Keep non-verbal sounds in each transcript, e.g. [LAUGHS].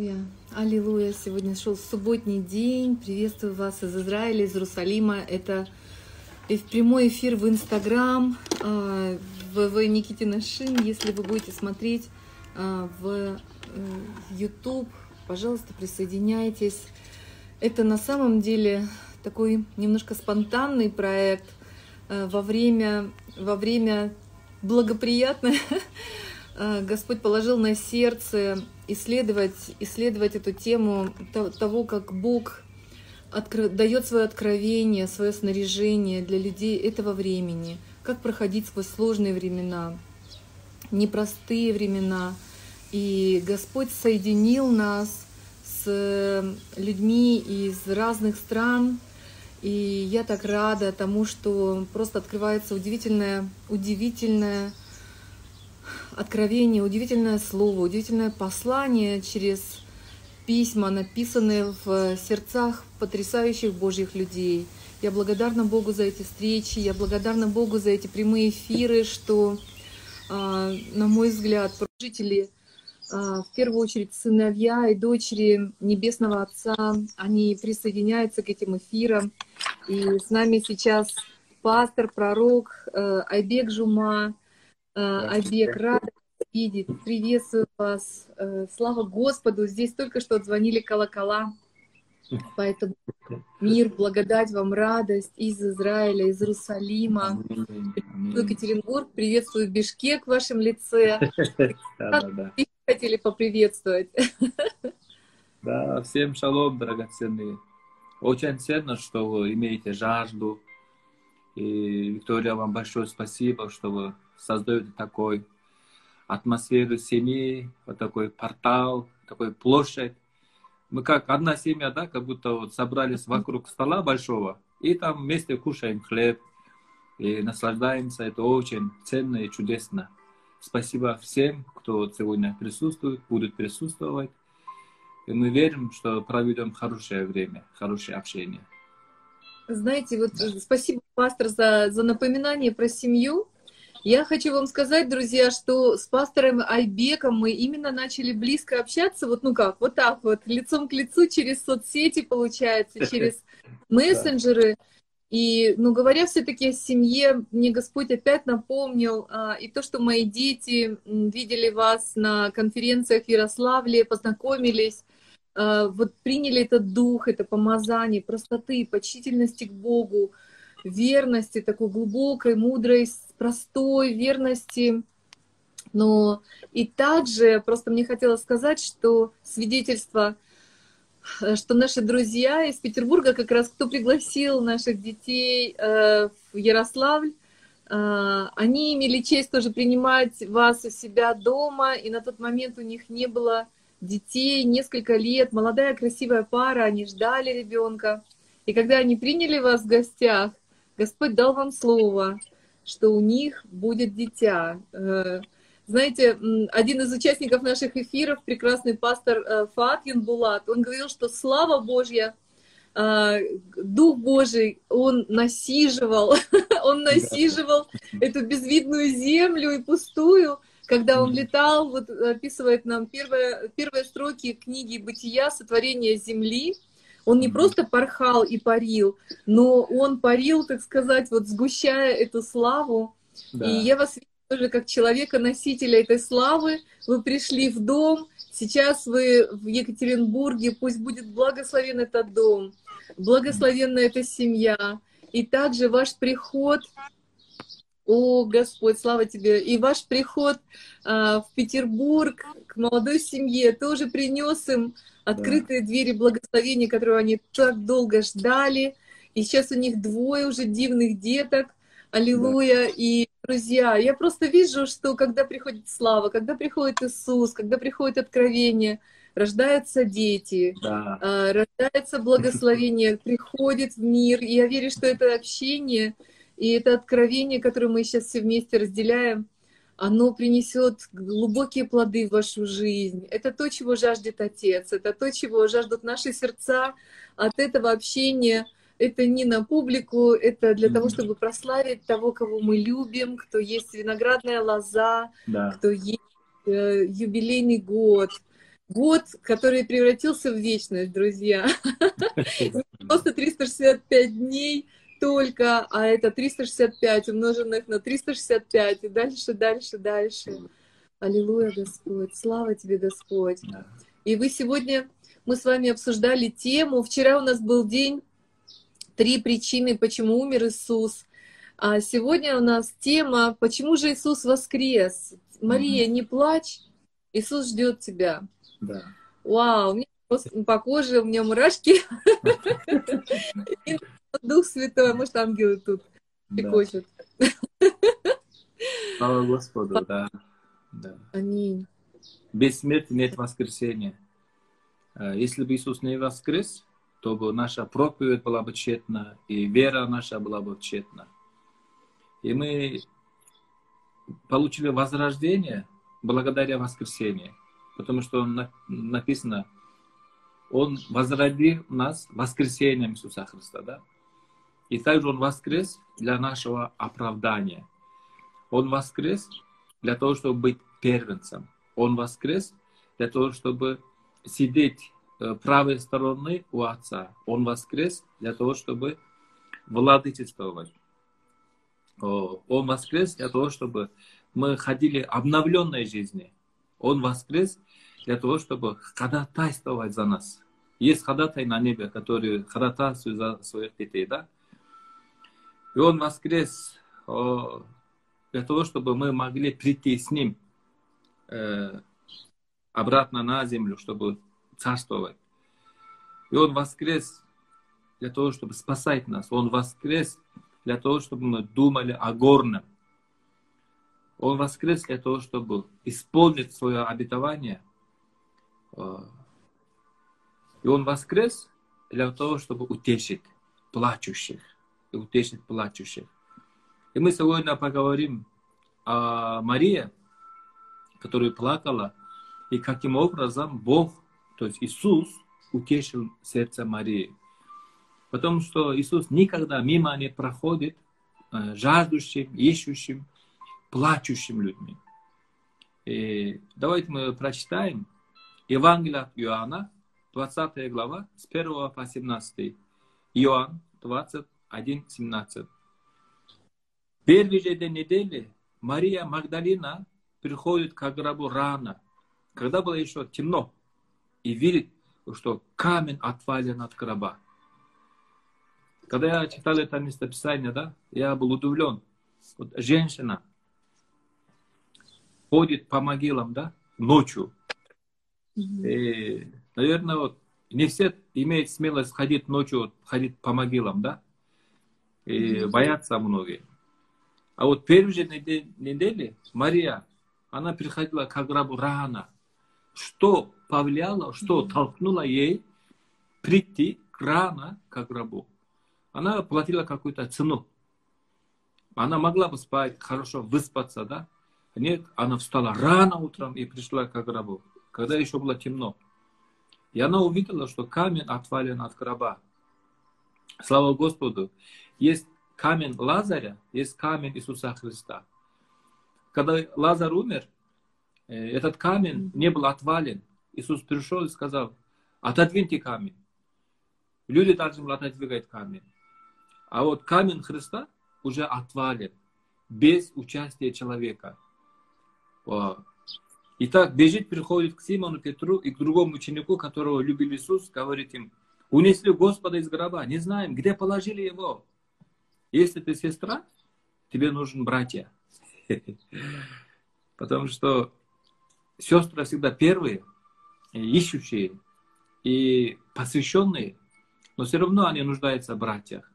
Аллилуйя. Аллилуйя. Сегодня шел субботний день. Приветствую вас из Израиля, из Иерусалима. Это и в прямой эфир в Инстаграм, а, в Никитина Шин. Если вы будете смотреть а, в YouTube, э, пожалуйста, присоединяйтесь. Это на самом деле такой немножко спонтанный проект э, во время, во время благоприятное [LAUGHS] Господь положил на сердце исследовать, исследовать эту тему того, как Бог откро... дает свое откровение, свое снаряжение для людей этого времени, как проходить сквозь сложные времена, непростые времена. И Господь соединил нас с людьми из разных стран, и я так рада тому, что просто открывается удивительное, удивительное откровение, удивительное слово, удивительное послание через письма, написанные в сердцах потрясающих Божьих людей. Я благодарна Богу за эти встречи, я благодарна Богу за эти прямые эфиры, что, а, на мой взгляд, жители, а, в первую очередь сыновья и дочери Небесного Отца, они присоединяются к этим эфирам. И с нами сейчас пастор, пророк э, Айбек Жума, Айбек, рад видеть, приветствую вас. Э, слава Господу, здесь только что отзвонили колокола. Поэтому мир, благодать вам, радость из Израиля, из Иерусалима. Приветствую Екатеринбург, приветствую Бишкек в вашем лице. [LAUGHS] Хотели поприветствовать. [LAUGHS] Да, всем шалом, драгоценные. Очень ценно, что вы имеете жажду. И, Виктория, вам большое спасибо, что вы создаете такой атмосферу семьи, вот такой портал, такой площадь. Мы как одна семья, да, как будто вот собрались вокруг стола большого, и там вместе кушаем хлеб, и наслаждаемся. Это очень ценно и чудесно. Спасибо всем, кто сегодня присутствует, будет присутствовать. И мы верим, что проведем хорошее время, хорошее общение. Знаете, вот спасибо, пастор, за, за напоминание про семью. Я хочу вам сказать, друзья, что с пастором Айбеком мы именно начали близко общаться, вот ну как, вот так вот, лицом к лицу через соцсети, получается, [LAUGHS] через мессенджеры. И, ну, говоря все-таки о семье, мне Господь опять напомнил а, и то, что мои дети видели вас на конференциях в Ярославле, познакомились, вот приняли этот дух, это помазание, простоты, почтительности к Богу, верности, такой глубокой, мудрой, простой верности. Но и также просто мне хотелось сказать, что свидетельство, что наши друзья из Петербурга, как раз кто пригласил наших детей э, в Ярославль, э, они имели честь тоже принимать вас у себя дома, и на тот момент у них не было детей, несколько лет, молодая красивая пара, они ждали ребенка. И когда они приняли вас в гостях, Господь дал вам слово, что у них будет дитя. Э, знаете, один из участников наших эфиров, прекрасный пастор э, Фатьин Булат, он говорил, что слава Божья, э, Дух Божий, он насиживал, [LAUGHS] он насиживал эту безвидную землю и пустую, когда он летал, вот описывает нам первые, первые строки книги «Бытия. Сотворение земли», он не просто порхал и парил, но он парил, так сказать, вот сгущая эту славу. Да. И я вас вижу тоже как человека-носителя этой славы. Вы пришли в дом, сейчас вы в Екатеринбурге, пусть будет благословен этот дом, благословенна эта семья. И также ваш приход о, Господь, слава Тебе! И ваш приход а, в Петербург к молодой семье тоже принес им открытые да. двери благословения, которые они так долго ждали. И сейчас у них двое уже дивных деток. Аллилуйя. Да. И, друзья, я просто вижу, что когда приходит слава, когда приходит Иисус, когда приходит откровение, рождаются дети, да. А, рождается благословение, приходит в мир. И я верю, что это общение и это откровение, которое мы сейчас все вместе разделяем, оно принесет глубокие плоды в вашу жизнь. Это то, чего жаждет Отец, это то, чего жаждут наши сердца от этого общения. Это не на публику, это для того, чтобы прославить того, кого мы любим, кто есть виноградная лоза, да. кто есть э, юбилейный год. год, который превратился в вечность, друзья. [LAUGHS] Просто 365 дней только, а это 365 умноженных на 365 и дальше, дальше, дальше. Аллилуйя, Господь, слава тебе, Господь. И вы сегодня, мы с вами обсуждали тему, вчера у нас был день «Три причины, почему умер Иисус». А сегодня у нас тема «Почему же Иисус воскрес?» Мария, не плачь, Иисус ждет тебя. Да. Вау, у меня по коже, у меня мурашки. [LAUGHS] [LAUGHS] Дух Святой, может, ангелы тут пекочут. [LAUGHS] Слава Господу, да. да. Аминь. Без смерти нет воскресения. Э, если бы Иисус не воскрес, то бы наша проповедь была бы тщетна, и вера наша была бы тщетна. И мы получили возрождение благодаря воскресению. Потому что написано, Он возродил нас воскресением Иисуса Христа. Да? И также Он воскрес для нашего оправдания. Он воскрес для того, чтобы быть первенцем. Он воскрес для того, чтобы сидеть э, правой стороны у Отца. Он воскрес для того, чтобы владычествовать. Он воскрес для того, чтобы мы ходили обновленной жизни. Он воскрес для того, чтобы ходатайствовать за нас. Есть ходатай на небе, который ходатайствует за своих детей, да? И он воскрес для того, чтобы мы могли прийти с ним э, обратно на землю, чтобы царствовать. И он воскрес для того, чтобы спасать нас. Он воскрес для того, чтобы мы думали о горном. Он воскрес для того, чтобы исполнить свое обетование. И он воскрес для того, чтобы утешить плачущих. И утешить плачущих. И мы сегодня поговорим о Марии, которая плакала, и каким образом Бог, то есть Иисус, утешил сердце Марии. Потому что Иисус никогда мимо не проходит э, жаждущим, ищущим, плачущим людьми. И давайте мы прочитаем Евангелие от Иоанна, 20 глава, с 1 по 17. Иоанн 21, 17. Первый же недели Мария Магдалина приходит к гробу рано, когда было еще темно, и видит, что камень отвален от гроба. Когда я читал это местописание, да, я был удивлен. Вот женщина ходит по могилам, да, ночью. И, наверное, вот не все имеют смелость ходить ночью, ходить по могилам, да, и mm-hmm. боятся многие. А вот первый же неделе Мария, она приходила к гробу рано. Что повлияло, что толкнуло ей прийти рано к гробу? Она платила какую-то цену. Она могла бы спать, хорошо выспаться, да? Нет, она встала рано утром и пришла к гробу, когда еще было темно. И она увидела, что камень отвален от гроба. Слава Господу! Есть камень Лазаря, есть камень Иисуса Христа. Когда Лазар умер, э, этот камень не был отвален. Иисус пришел и сказал, отодвиньте камень. Люди должны были отодвигать камень. А вот камень Христа уже отвален, без участия человека. Итак, бежит, приходит к Симону Петру и к другому ученику, которого любил Иисус, говорит им, унесли Господа из гроба, не знаем, где положили его. Если ты сестра, тебе нужен братья. [LAUGHS] Потому что сестры всегда первые, ищущие и посвященные, но все равно они нуждаются в братьях.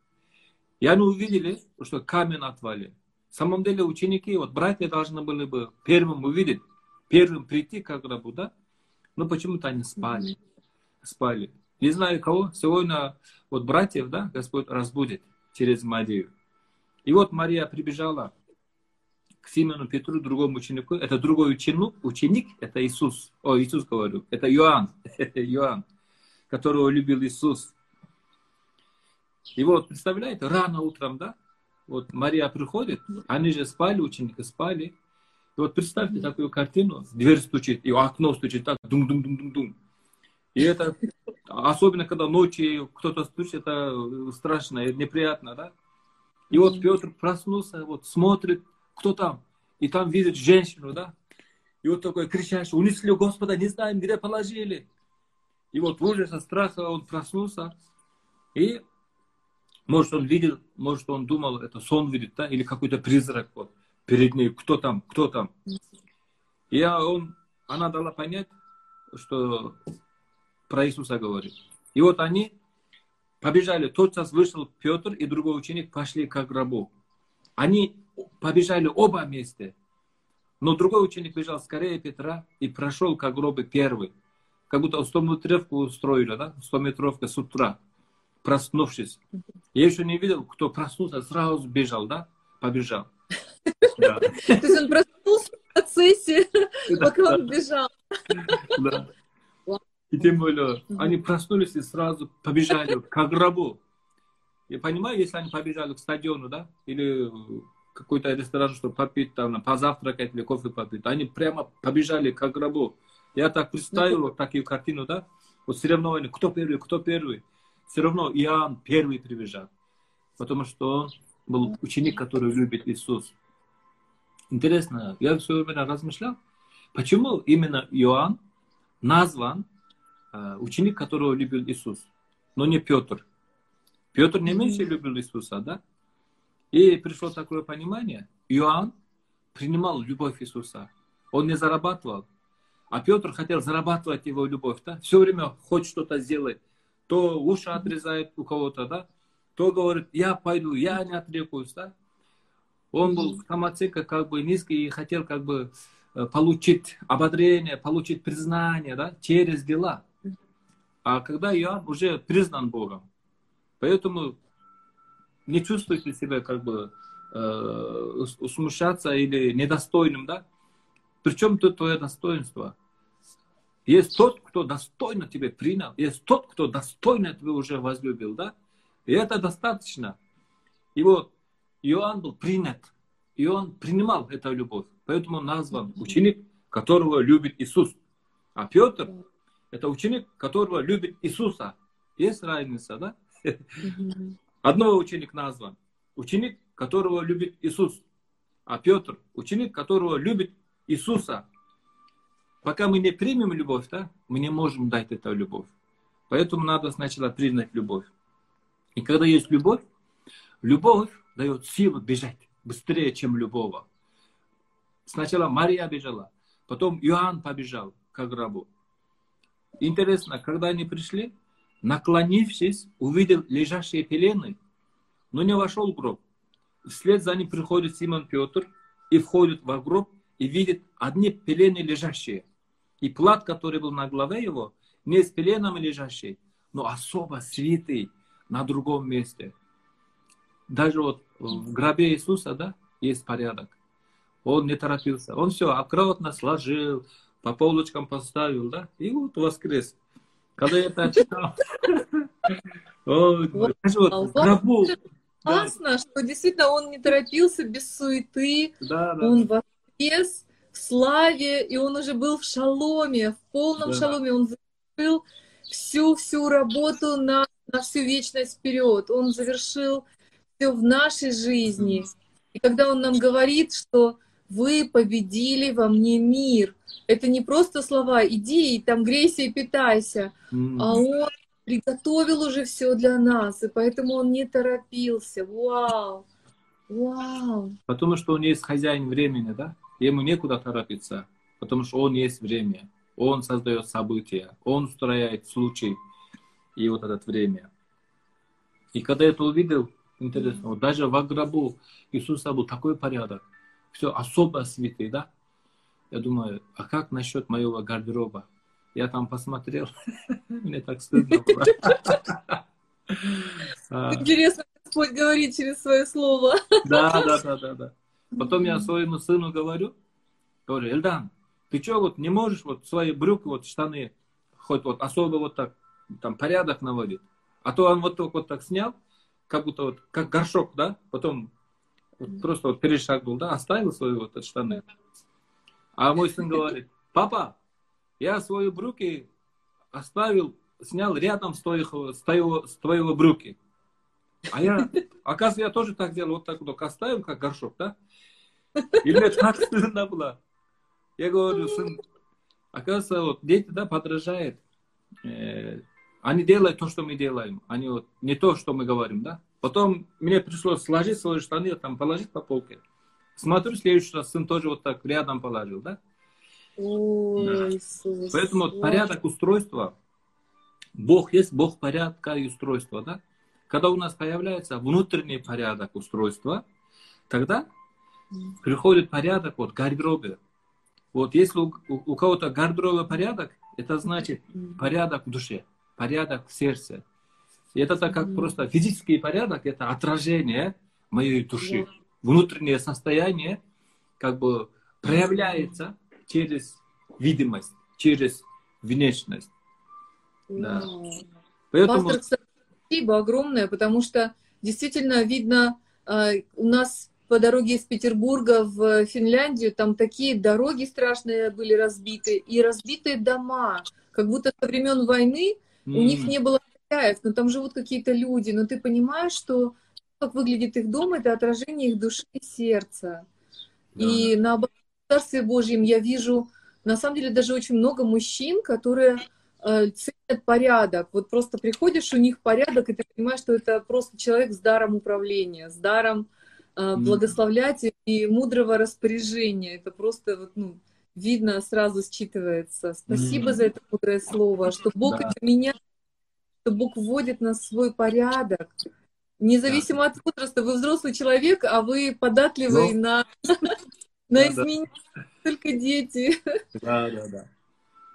И они увидели, что камень отвален. В самом деле ученики, вот братья должны были бы первым увидеть, первым прийти к гробу, да? Но почему-то они спали. Спали. Не знаю кого, сегодня вот братьев, да, Господь разбудит через Марию. И вот Мария прибежала к Симону Петру, другому ученику. Это другой ученик, ученик это Иисус. О, Иисус говорю. Это Иоанн. [LAUGHS] Иоанн, которого любил Иисус. И вот, представляете, рано утром, да? Вот Мария приходит, они же спали, ученики спали. И вот представьте такую картину, дверь стучит, и окно стучит так, дум-дум-дум-дум-дум. И это, особенно когда ночью кто-то стучит, это страшно и неприятно, да? И вот Петр проснулся, вот смотрит, кто там, и там видит женщину, да? И вот такой кричащий, унесли Господа, не знаем, где положили. И вот в ужасе страха он проснулся, и может он видел, может он думал, это сон видит, да, или какой-то призрак вот перед ней, кто там, кто там. И он, она дала понять, что про Иисуса говорит. И вот они побежали, тотчас вышел Петр и другой ученик пошли к гробу. Они побежали оба вместе. Но другой ученик бежал скорее Петра и прошел к гробу первый. Как будто 100-метровку устроили, да? 100-метровка с утра, проснувшись. Я еще не видел, кто проснулся, сразу бежал, да? Побежал. [LAUGHS] То есть он проснулся в процессе, пока он бежал. И тем более, они проснулись и сразу побежали к гробу. Я понимаю, если они побежали к стадиону, да, или какой-то ресторан, чтобы попить, там, позавтракать или кофе попить, они прямо побежали к гробу. Я так представил вот такую картину, да, вот соревнования, кто первый, кто первый. Все равно Иоанн первый прибежал, потому что он был ученик, который любит Иисус. Интересно, я все время размышлял, почему именно Иоанн назван ученик, которого любил Иисус, но не Петр. Петр не меньше любил Иисуса, да? И пришло такое понимание, Иоанн принимал любовь Иисуса. Он не зарабатывал. А Петр хотел зарабатывать его любовь, да? Все время хоть что-то сделать. То уши отрезает у кого-то, да? То говорит, я пойду, я не отрекусь, да? Он был самооценка как бы низкий и хотел как бы э, получить ободрение, получить признание, да? Через дела. А когда Иоанн уже признан Богом, поэтому не чувствуйте себя как бы э, смущаться или недостойным, да? Причем тут твое достоинство? Есть тот, кто достойно тебе принял, есть тот, кто достойно тебя уже возлюбил, да? И это достаточно. И вот Иоанн был принят, и он принимал эту любовь. Поэтому он назван ученик, которого любит Иисус. А Петр – это ученик, которого любит Иисуса. Есть разница, да? Одного ученик назван. Ученик, которого любит Иисус. А Петр – ученик, которого любит Иисуса. Пока мы не примем любовь, да, мы не можем дать эту любовь. Поэтому надо сначала признать любовь. И когда есть любовь, любовь дает силу бежать быстрее, чем любого. Сначала Мария бежала, потом Иоанн побежал к гробу. Интересно, когда они пришли, наклонившись, увидел лежащие пелены, но не вошел в гроб. Вслед за ним приходит Симон Петр и входит в гроб и видит одни пелены лежащие. И плат, который был на голове его, не с пеленами лежащий, но особо свитый на другом месте. Даже вот в гробе Иисуса, да, есть порядок. Он не торопился. Он все аккуратно сложил, по полочкам поставил, да, и вот воскрес. Когда я это читал, [LAUGHS] классно, что действительно он не торопился без суеты, он воскрес в славе, и он уже был в шаломе, в полном шаломе, он завершил всю-всю работу на, на всю вечность вперед, он завершил все в нашей жизни. И когда он нам говорит, что вы победили во мне мир, это не просто слова, иди и там грейся и питайся, mm. а он приготовил уже все для нас, и поэтому он не торопился. Вау! Вау! Потому что он есть хозяин времени, да? Ему некуда торопиться, потому что он есть время. Он создает события, он устраивает случай и вот это время. И когда я это увидел, интересно, вот даже в гробу Иисуса был такой порядок, все особо святый, да? Я думаю, а как насчет моего гардероба? Я там посмотрел, [LAUGHS] мне так стыдно было. [LAUGHS] Интересно, Господь говорит через свое слово. [LAUGHS] Да, да, да, да, да. Потом я своему сыну говорю, говорю, Эльдан, ты что, вот не можешь вот свои брюки, вот штаны, хоть вот особо вот так, там порядок наводить? А то он вот только вот так снял, как будто вот, как горшок, да, потом вот просто вот перешагнул, да, оставил свои вот штаны. А мой сын говорит, папа, я свои брюки оставил, снял рядом с, твоих, с, твоего, с твоего брюки. А я, оказывается, я тоже так делал, вот так вот оставил, как горшок, да? И мне так стыдно было. Я говорю, сын, оказывается, вот дети, да, подражают. Э, они делают то, что мы делаем, они вот не то, что мы говорим, да? Потом мне пришлось сложить свои штаны, там положить по полке. Смотрю, в следующий раз сын тоже вот так рядом положил, да? Ой, да. Поэтому вот порядок устройства, Бог есть Бог порядка и устройства, да? Когда у нас появляется внутренний порядок устройства, тогда приходит порядок вот гардеробе. Вот если у, у кого-то гардеробе порядок, это значит порядок в душе, порядок в сердце, и это так как просто физический порядок, это отражение моей души. Внутреннее состояние как бы проявляется через видимость, через внешность. Да. Поэтому... Пастор, спасибо огромное, потому что действительно видно, э, у нас по дороге из Петербурга в Финляндию, там такие дороги страшные были разбиты, и разбитые дома, как будто со времен войны mm. у них не было хозяев, но там живут какие-то люди, но ты понимаешь, что как выглядит их дом, это отражение их души и сердца. Да. И на Царстве Божьем я вижу, на самом деле, даже очень много мужчин, которые э, ценят порядок. Вот просто приходишь, у них порядок, и ты понимаешь, что это просто человек с даром управления, с даром э, благословлять и мудрого распоряжения. Это просто вот, ну, видно, сразу считывается. Спасибо mm. за это мудрое слово, что Бог да. это меняет что Бог вводит нас в свой порядок. Независимо да. от возраста, вы взрослый человек, а вы податливый Но... на, [LAUGHS] на изменения, только дети. Да, да, да.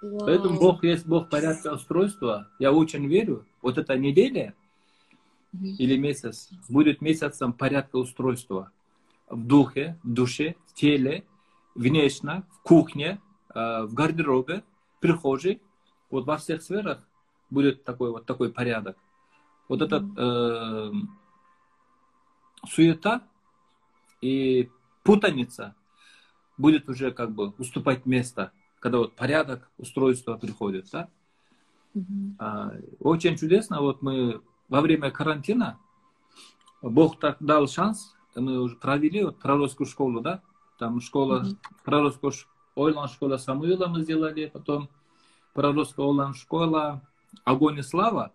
Вау. Поэтому Бог есть Бог порядка устройства. Я очень верю. Вот эта неделя или месяц будет месяцем порядка устройства в духе, в душе, в теле, внешне, в кухне, э, в гардеробе, в прихожей, вот во всех сферах будет такой вот такой порядок. Вот эта э, суета и путаница будет уже как бы уступать место, когда вот порядок, устройство приходит, да? Mm-hmm. А, очень чудесно, вот мы во время карантина, Бог так дал шанс, мы уже провели вот пророческую школу, да? Там школа, mm-hmm. пророческая Ойлан школа Самуила мы сделали, потом пророческая Ойлан школа огонь и слава.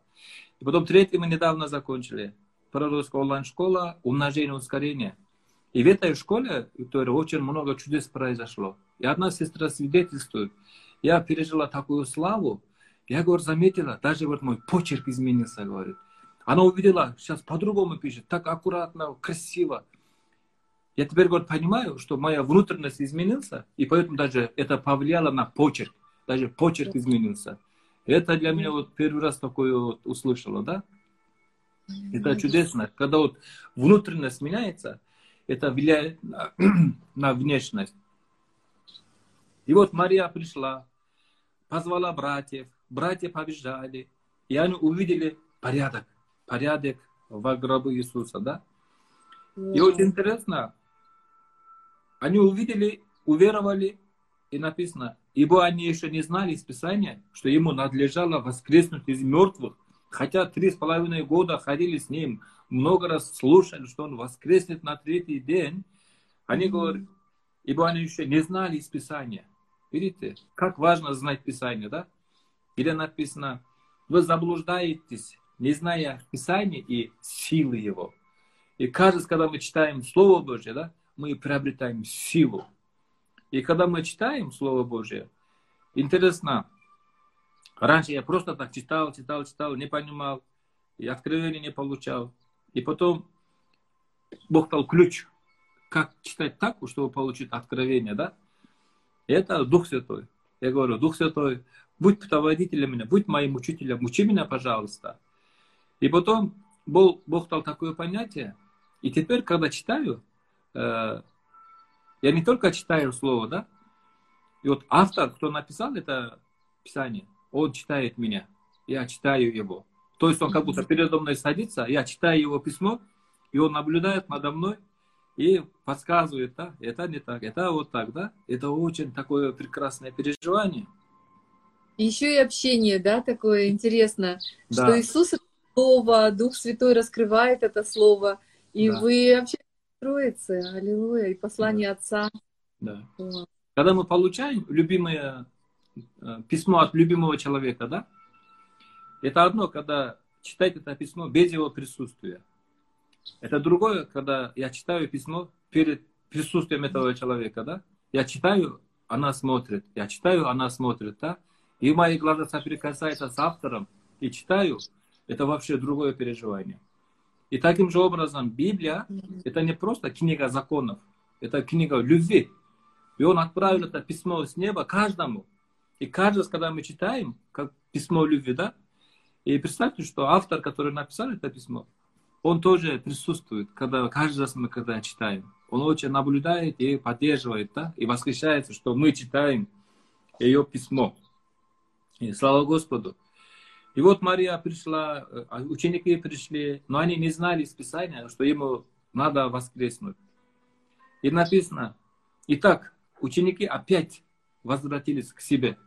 И потом третий мы недавно закончили. Пророческая онлайн-школа умножение ускорение. И в этой школе, Виктория, очень много чудес произошло. И одна сестра свидетельствует. Я пережила такую славу. Я, говорю, заметила, даже вот мой почерк изменился, говорит. Она увидела, сейчас по-другому пишет, так аккуратно, красиво. Я теперь, говорит, понимаю, что моя внутренность изменился, и поэтому даже это повлияло на почерк. Даже почерк изменился. Это для меня вот первый раз такое вот услышала, да? Это чудесно. Когда вот внутренность меняется, это влияет на, [CLEARS THROAT] на внешность. И вот Мария пришла, позвала братьев, братья побежали, и они увидели порядок, порядок в гробу Иисуса, да? И очень интересно, они увидели, уверовали, и написано, ибо они еще не знали из Писания, что ему надлежало воскреснуть из мертвых, хотя три с половиной года ходили с ним, много раз слушали, что он воскреснет на третий день. Они говорят, ибо они еще не знали из Писания. Видите, как важно знать Писание, да? Где написано, вы заблуждаетесь, не зная Писания и силы его. И кажется, когда мы читаем Слово Божье, да, мы приобретаем силу. И когда мы читаем Слово Божье, интересно, раньше я просто так читал, читал, читал, не понимал, и откровения не получал. И потом Бог дал ключ, как читать так, чтобы получить откровение, да? И это Дух Святой. Я говорю, Дух Святой, будь путеводителем меня, будь моим учителем, учи меня, пожалуйста. И потом Бог, Бог дал такое понятие. И теперь, когда читаю, э, я не только читаю слово, да? И вот автор, кто написал это писание, он читает меня. Я читаю его. То есть он как будто передо мной садится, я читаю его письмо, и он наблюдает надо мной, и подсказывает, да, это не так, это вот так, да. Это очень такое прекрасное переживание. Еще и общение, да, такое интересно, да. что Иисус это Слово, Дух Святой раскрывает это Слово, и да. вы общаетесь с Троицей, аллилуйя, и послание да. Отца. Да. Вот. Когда мы получаем любимое э, письмо от любимого человека, да, это одно, когда читать это письмо без его присутствия. Это другое, когда я читаю письмо перед присутствием этого человека, да? Я читаю, она смотрит, я читаю, она смотрит, да? И мои глаза соприкасаются с автором, и читаю, это вообще другое переживание. И таким же образом Библия – это не просто книга законов, это книга любви. И он отправил это письмо с неба каждому. И каждый раз, когда мы читаем, как письмо любви, да, и представьте, что автор, который написал это письмо, он тоже присутствует, когда каждый раз мы когда читаем. Он очень наблюдает и поддерживает, да, и восхищается, что мы читаем ее письмо. И слава Господу. И вот Мария пришла, э, ученики пришли, но они не знали из Писания, что ему надо воскреснуть. И написано, итак, ученики опять возвратились к себе,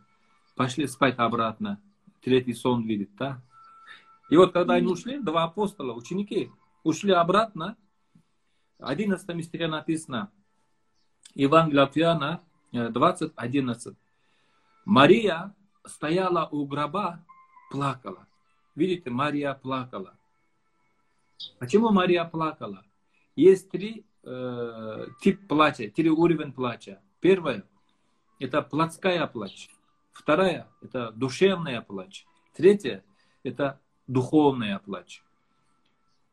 пошли спать обратно. Третий сон видит, да? И вот когда они ушли, два апостола, ученики, ушли обратно, 11 стихе написано, Евангелие от Иоанна, 20, 11. Мария стояла у гроба, плакала. Видите, Мария плакала. Почему Мария плакала? Есть три э, тип плача, три уровня плача. Первое – это плотская плач. Вторая – это душевная плач. Третье – это духовная плач.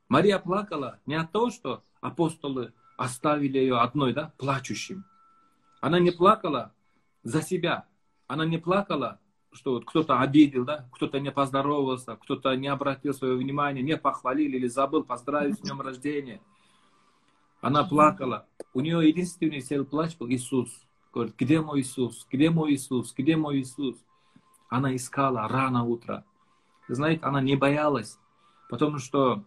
Мария плакала не от того, что апостолы оставили ее одной, да, плачущим. Она не плакала за себя. Она не плакала, что вот кто-то обидел, да, кто-то не поздоровался, кто-то не обратил свое внимание, не похвалил или забыл поздравить с днем рождения. Она плакала. У нее единственный сел плач был Иисус. Говорит, где мой Иисус? Где мой Иисус? Где мой Иисус? Она искала рано утро знаете, она не боялась, потому что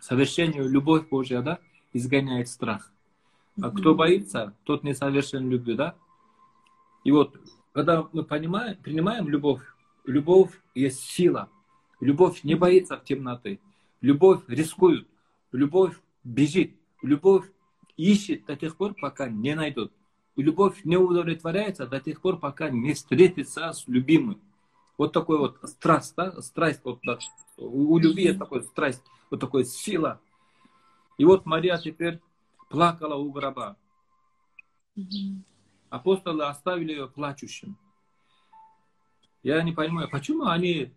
совершенную любовь Божья, да, изгоняет страх. А кто боится, тот не совершен любви, да? И вот, когда мы понимаем, принимаем любовь, любовь есть сила. Любовь не боится темноты. Любовь рискует. Любовь бежит. Любовь ищет до тех пор, пока не найдет. Любовь не удовлетворяется до тех пор, пока не встретится с любимым. Вот такой вот страсть, да, страсть, вот, да, у любви есть такой страсть, вот такой сила. И вот Мария теперь плакала у гроба. Апостолы оставили ее плачущим. Я не понимаю, почему они,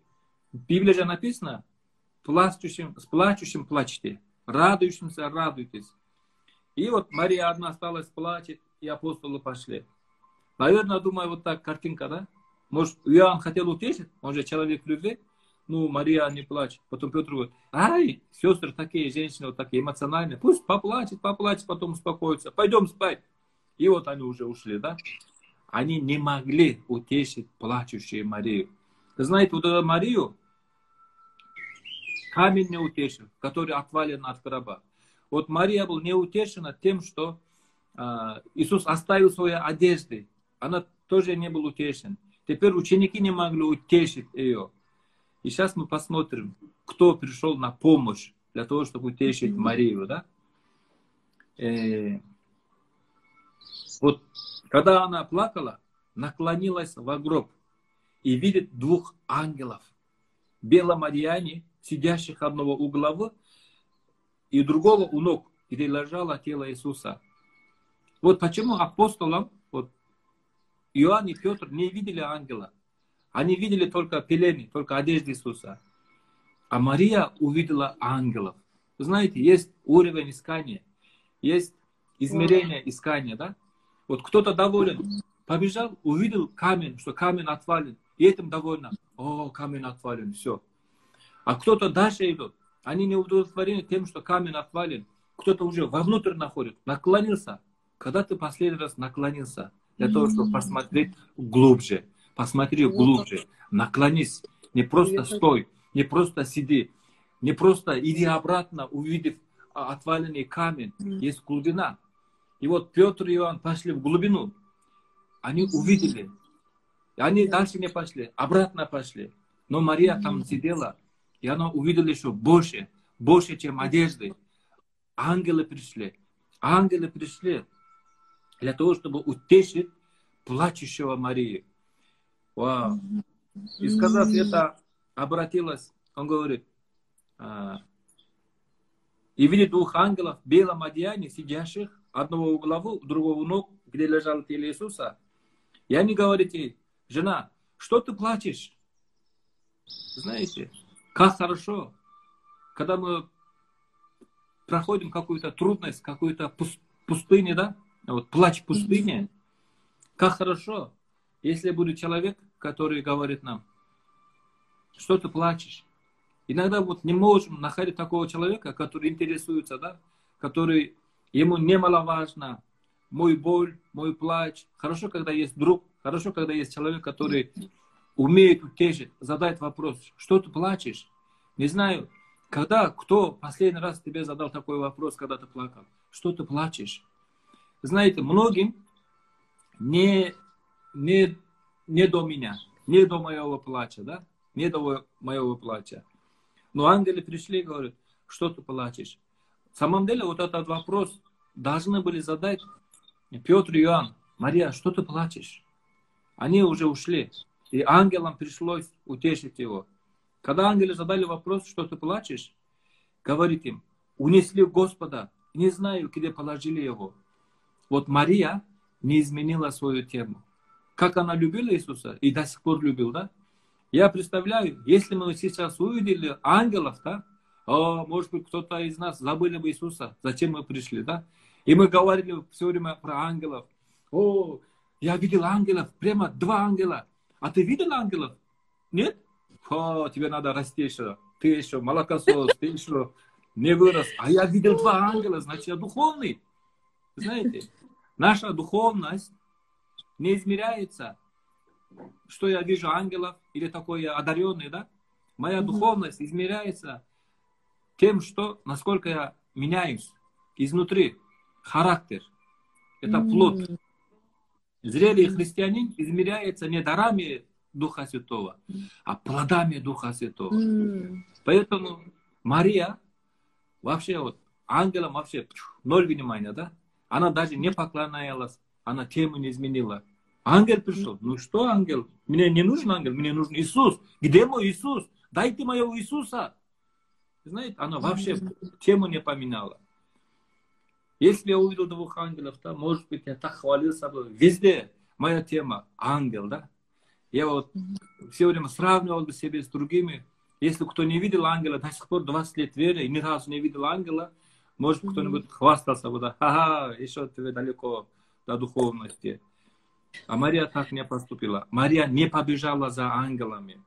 в Библии же написано, плачущим, с плачущим плачьте, радующимся радуйтесь. И вот Мария одна осталась плачет, и апостолы пошли. Наверное, думаю, вот так картинка, да? Может, Иоанн хотел утешить, он же человек любви. Ну, Мария не плачет. Потом Петр говорит, ай, сестры такие, женщины вот такие эмоциональные. Пусть поплачет, поплачет, потом успокоится. Пойдем спать. И вот они уже ушли, да? Они не могли утешить плачущую Марию. Знаете, вот эту Марию камень не утешил, который отвален от гроба. Вот Мария была не утешена тем, что э, Иисус оставил свои одежды. Она тоже не была утешена. Теперь ученики не могли утешить ее. И сейчас мы посмотрим, кто пришел на помощь для того, чтобы утешить Марию, да? Э, вот когда она плакала, наклонилась в гроб и видит двух ангелов. Беломарьяне, сидящих одного у головы и другого у ног, где лежало тело Иисуса. Вот почему апостолам Иоанн и Петр не видели ангела. Они видели только пелены, только одежды Иисуса. А Мария увидела ангелов. Вы знаете, есть уровень искания, есть измерение искания, да? Вот кто-то доволен, побежал, увидел камень, что камень отвален, и этим довольно. О, камень отвален, все. А кто-то дальше идет, они не удовлетворены тем, что камень отвален. Кто-то уже вовнутрь находит, наклонился. Когда ты последний раз наклонился? для того, чтобы посмотреть глубже. Посмотри глубже. Наклонись. Не просто стой, не просто сиди, не просто иди обратно, увидев отваленный камень, есть глубина. И вот Петр и Иоанн пошли в глубину. Они увидели. Они дальше не пошли, обратно пошли. Но Мария там сидела, и она увидела еще больше, больше, чем одежды. Ангелы пришли. Ангелы пришли для того, чтобы утешить плачущего Марии. Вау. И сказав это, обратилась, он говорит, а, и видит двух ангелов в белом одеянии, сидящих, одного у головы, другого у ног, где лежал тело Иисуса. И они говорят ей, жена, что ты плачешь? Знаете, как хорошо, когда мы проходим какую-то трудность, какую-то пустыню, да? Вот плач пустыни. Как хорошо, если будет человек, который говорит нам, что ты плачешь? Иногда вот не можем находить такого человека, который интересуется, да, который ему немаловажно мой боль, мой плач. Хорошо, когда есть друг, хорошо, когда есть человек, который умеет утешить, задать вопрос, что ты плачешь? Не знаю, когда, кто последний раз тебе задал такой вопрос, когда ты плакал? Что ты плачешь? Знаете, многим не, не, не до меня, не до моего плача, да? Не до моего плача. Но ангелы пришли и говорят, что ты плачешь? Самом деле вот этот вопрос должны были задать Петр и Иоанн. Мария, что ты плачешь? Они уже ушли. И ангелам пришлось утешить его. Когда ангелы задали вопрос, что ты плачешь, говорит им, унесли Господа, не знаю, где положили его. Вот Мария не изменила свою тему. Как она любила Иисуса и до сих пор любил, да? Я представляю, если мы сейчас увидели ангелов, да, о, может быть, кто-то из нас забыли бы Иисуса, зачем мы пришли, да? И мы говорили все время про ангелов. О, я видел ангелов, прямо два ангела. А ты видел ангелов? Нет? О, тебе надо расти еще. Ты еще молокосос, ты еще не вырос. А я видел два ангела, значит, я духовный. Знаете, наша духовность не измеряется что я вижу ангелов или такой одаренный, да? Моя духовность измеряется тем, что, насколько я меняюсь изнутри, характер. Это плод. Зрелый христианин измеряется не дарами Духа Святого, а плодами Духа Святого. Поэтому Мария вообще вот ангелам вообще ноль внимания, да? Она даже не поклонялась, она тему не изменила. Ангел пришел. Ну что ангел? Мне не нужен ангел, мне нужен Иисус. Где мой Иисус? Дайте моего Иисуса. Знаете, она вообще тему не поменяла. Если я увидел двух ангелов, то, может быть, я так хвалил собой. Везде моя тема ангел, да? Я вот все время сравнивал бы себя с другими. Если кто не видел ангела, до сих пор 20 лет веры, и ни разу не видел ангела, может, кто-нибудь хвастался бы, да, ха-ха, еще ты далеко до духовности. А Мария так не поступила. Мария не побежала за ангелами.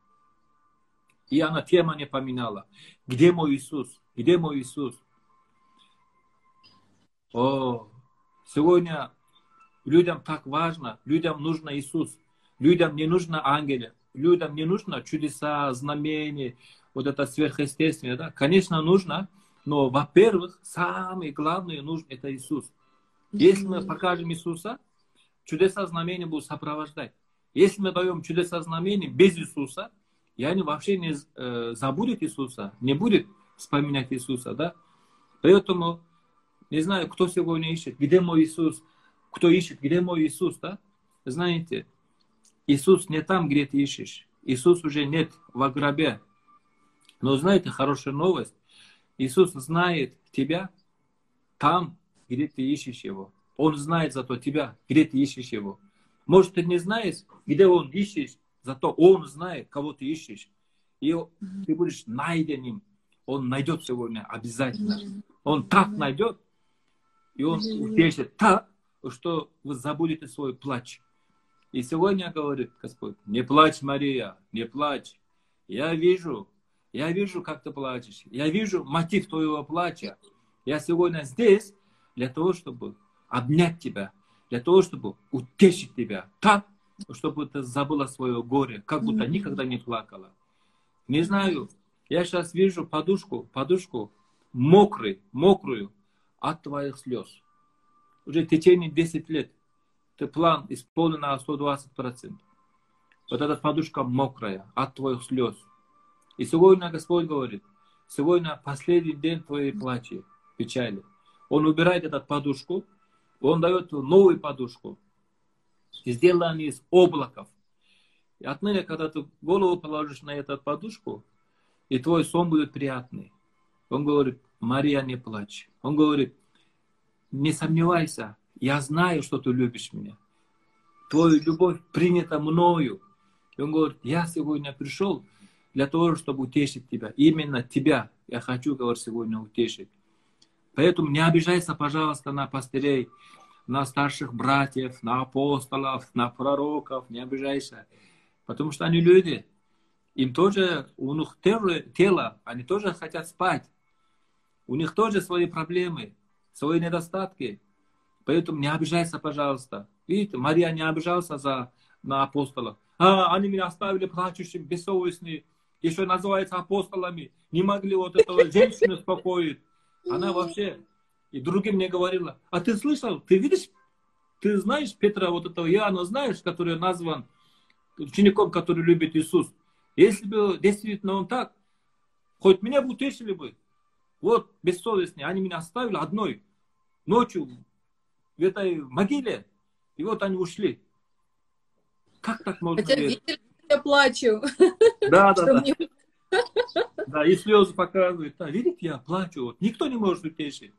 И она тема не поменяла. Где мой Иисус? Где мой Иисус? О, сегодня людям так важно, людям нужно Иисус. Людям не нужно ангелы, людям не нужно чудеса, знамения, вот это сверхъестественное. Да? Конечно, нужно, но, во-первых, самое главное нужно это Иисус. Если мы покажем Иисуса, чудеса знамения будут сопровождать. Если мы даем чудеса знамения без Иисуса, и они вообще не э, забудут Иисуса, не будет вспоминать Иисуса, да? Поэтому, не знаю, кто сегодня ищет, где мой Иисус, кто ищет, где мой Иисус, да? Знаете, Иисус не там, где ты ищешь. Иисус уже нет в гробе. Но знаете, хорошая новость. Иисус знает тебя там, где ты ищешь Его. Он знает зато тебя, где ты ищешь его. Может, ты не знаешь, где он ищешь, зато он знает, кого ты ищешь. И ты будешь найденным. Он найдет сегодня обязательно. Он так найдет, и он утешит так, что вы забудете свой плач. И сегодня говорит Господь, не плачь, Мария, не плачь. Я вижу, я вижу, как ты плачешь. Я вижу мотив твоего плача. Я сегодня здесь для того, чтобы обнять тебя, для того, чтобы утешить тебя так, чтобы ты забыла свое горе, как будто никогда не плакала. Не знаю, я сейчас вижу подушку, подушку мокрый, мокрую от твоих слез. Уже в течение 10 лет ты план исполнен на 120%. Вот эта подушка мокрая от твоих слез. И сегодня Господь говорит, сегодня последний день твоей плачи, печали. Он убирает эту подушку, он дает новую подушку. Они из облаков. И отныне, когда ты голову положишь на эту подушку, и твой сон будет приятный. Он говорит, Мария, не плачь. Он говорит, не сомневайся, я знаю, что ты любишь меня. Твою любовь принята мною. И он говорит, я сегодня пришел для того, чтобы утешить тебя. Именно тебя я хочу, говорит, сегодня утешить. Поэтому не обижайся, пожалуйста, на пастырей, на старших братьев, на апостолов, на пророков, не обижайся. Потому что они люди. Им тоже, у них тело, они тоже хотят спать. У них тоже свои проблемы, свои недостатки. Поэтому не обижайся, пожалуйста. Видите, Мария не обижался за, на апостолов. А, они меня оставили плачущим, бессовестными, еще называются апостолами. Не могли вот этого женщину успокоить. Она вообще и другим мне говорила, а ты слышал, ты видишь, ты знаешь Петра, вот этого Иоанна знаешь, который назван учеником, который любит Иисус. Если бы действительно он так, хоть меня бы утешили бы. Вот бессовестные, они меня оставили одной ночью в этой могиле, и вот они ушли. Как так можно Хотя видели, я плачу. Да, да, [LAUGHS] да. Да, и слезы показывают. Да, видите, я плачу. Вот. Никто не может утешить.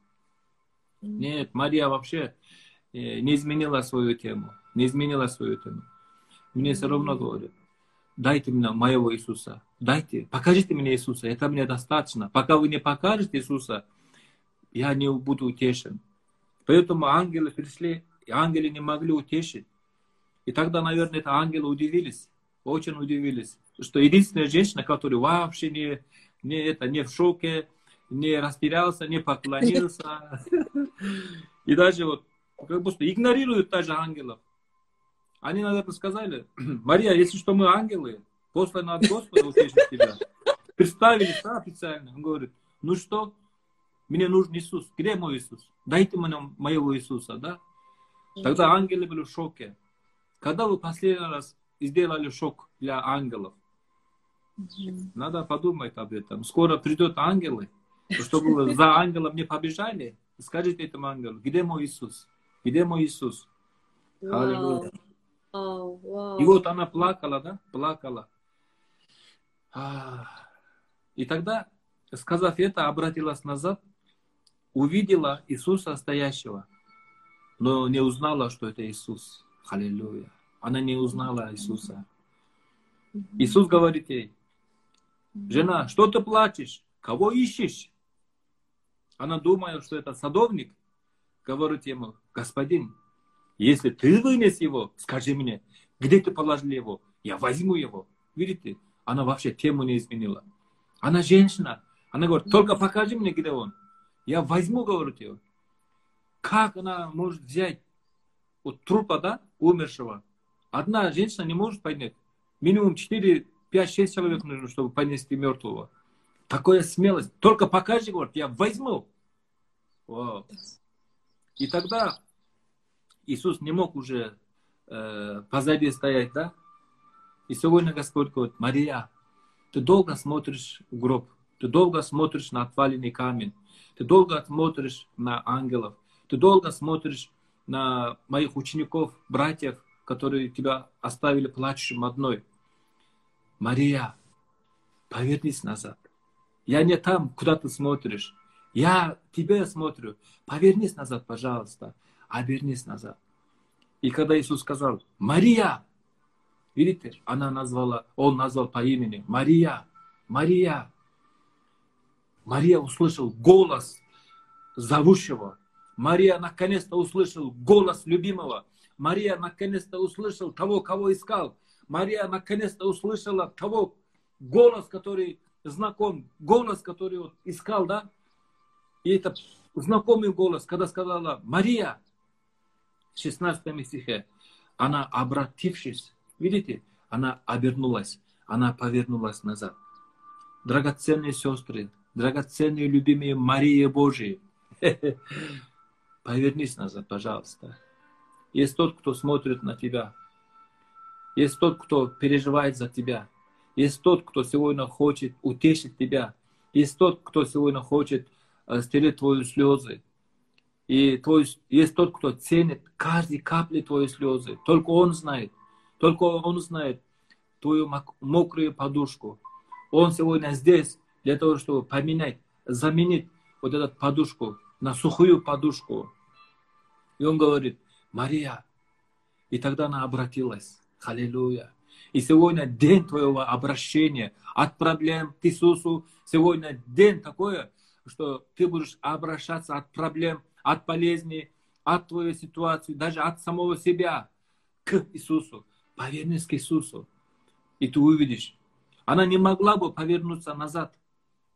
Нет, Мария вообще э, не изменила свою тему. Не изменила свою тему. Мне все равно говорят, дайте мне моего Иисуса. Дайте, покажите мне Иисуса. Это мне достаточно. Пока вы не покажете Иисуса, я не буду утешен. Поэтому ангелы пришли, и ангелы не могли утешить. И тогда, наверное, это ангелы удивились, очень удивились, что единственная женщина, которая вообще не, не, это, не в шоке, не растерялся, не поклонился. И даже вот как будто игнорируют даже ангелов. Они, наверное, сказали, [CLEARS THROAT] Мария, если что, мы ангелы, посланы от Господа утешить тебя. Представились да, официально. Он говорит, ну что, мне нужен Иисус. Где мой Иисус? Дайте мне моего Иисуса, да? Тогда ангелы были в шоке. Когда вы последний раз сделали шок для ангелов? Надо подумать об этом. Скоро придут ангелы, чтобы за ангелом не побежали. Скажите этому ангелу, где мой Иисус? Где мой Иисус? Аллилуйя. И вот она плакала, да? Плакала. И тогда, сказав это, обратилась назад, увидела Иисуса стоящего, но не узнала, что это Иисус. Аллилуйя. Она не узнала Иисуса. Иисус говорит ей, жена, что ты плачешь? Кого ищешь? Она думает, что это садовник. Говорит ему, господин, если ты вынес его, скажи мне, где ты положил его? Я возьму его. Видите, она вообще тему не изменила. Она женщина. Она говорит, только покажи мне, где он. Я возьму, говорит его. Как она может взять вот трупа, да, умершего? Одна женщина не может поднять. Минимум 4, 5, 6 человек нужно, чтобы понести мертвого. Такая смелость. Только покажи, говорит, я возьму. И тогда Иисус не мог уже э, позади стоять, да? И сегодня Господь говорит, Мария, ты долго смотришь в гроб, ты долго смотришь на отваленный камень, ты долго смотришь на ангелов, ты долго смотришь на моих учеников, братьев, которые тебя оставили плачущим одной. Мария, повернись назад. Я не там, куда ты смотришь. Я тебе смотрю. Повернись назад, пожалуйста. Обернись назад. И когда Иисус сказал, Мария, видите, она назвала, он назвал по имени, Мария, Мария. Мария услышал голос зовущего. Мария наконец-то услышал голос любимого. Мария наконец-то услышал того, кого искал. Мария наконец-то услышала того голос, который знаком, голос, который вот искал, да? И это знакомый голос, когда сказала Мария, в 16 стихе, она обратившись, видите, она обернулась, она повернулась назад. Драгоценные сестры, драгоценные, любимые Мария Божия, [LAUGHS] повернись назад, пожалуйста. Есть тот, кто смотрит на тебя. Есть тот, кто переживает за тебя. Есть тот, кто сегодня хочет утешить тебя. Есть тот, кто сегодня хочет стереть твои слезы. И твой, есть тот, кто ценит каждой капли твои слезы. Только он знает. Только он знает твою мокрую подушку. Он сегодня здесь для того, чтобы поменять, заменить вот эту подушку на сухую подушку. И он говорит, Мария. И тогда она обратилась. Аллилуйя. И сегодня день твоего обращения от проблем к Иисусу. Сегодня день такой, что ты будешь обращаться от проблем, от болезней, от твоей ситуации, даже от самого себя к Иисусу. Повернись к Иисусу. И ты увидишь. Она не могла бы повернуться назад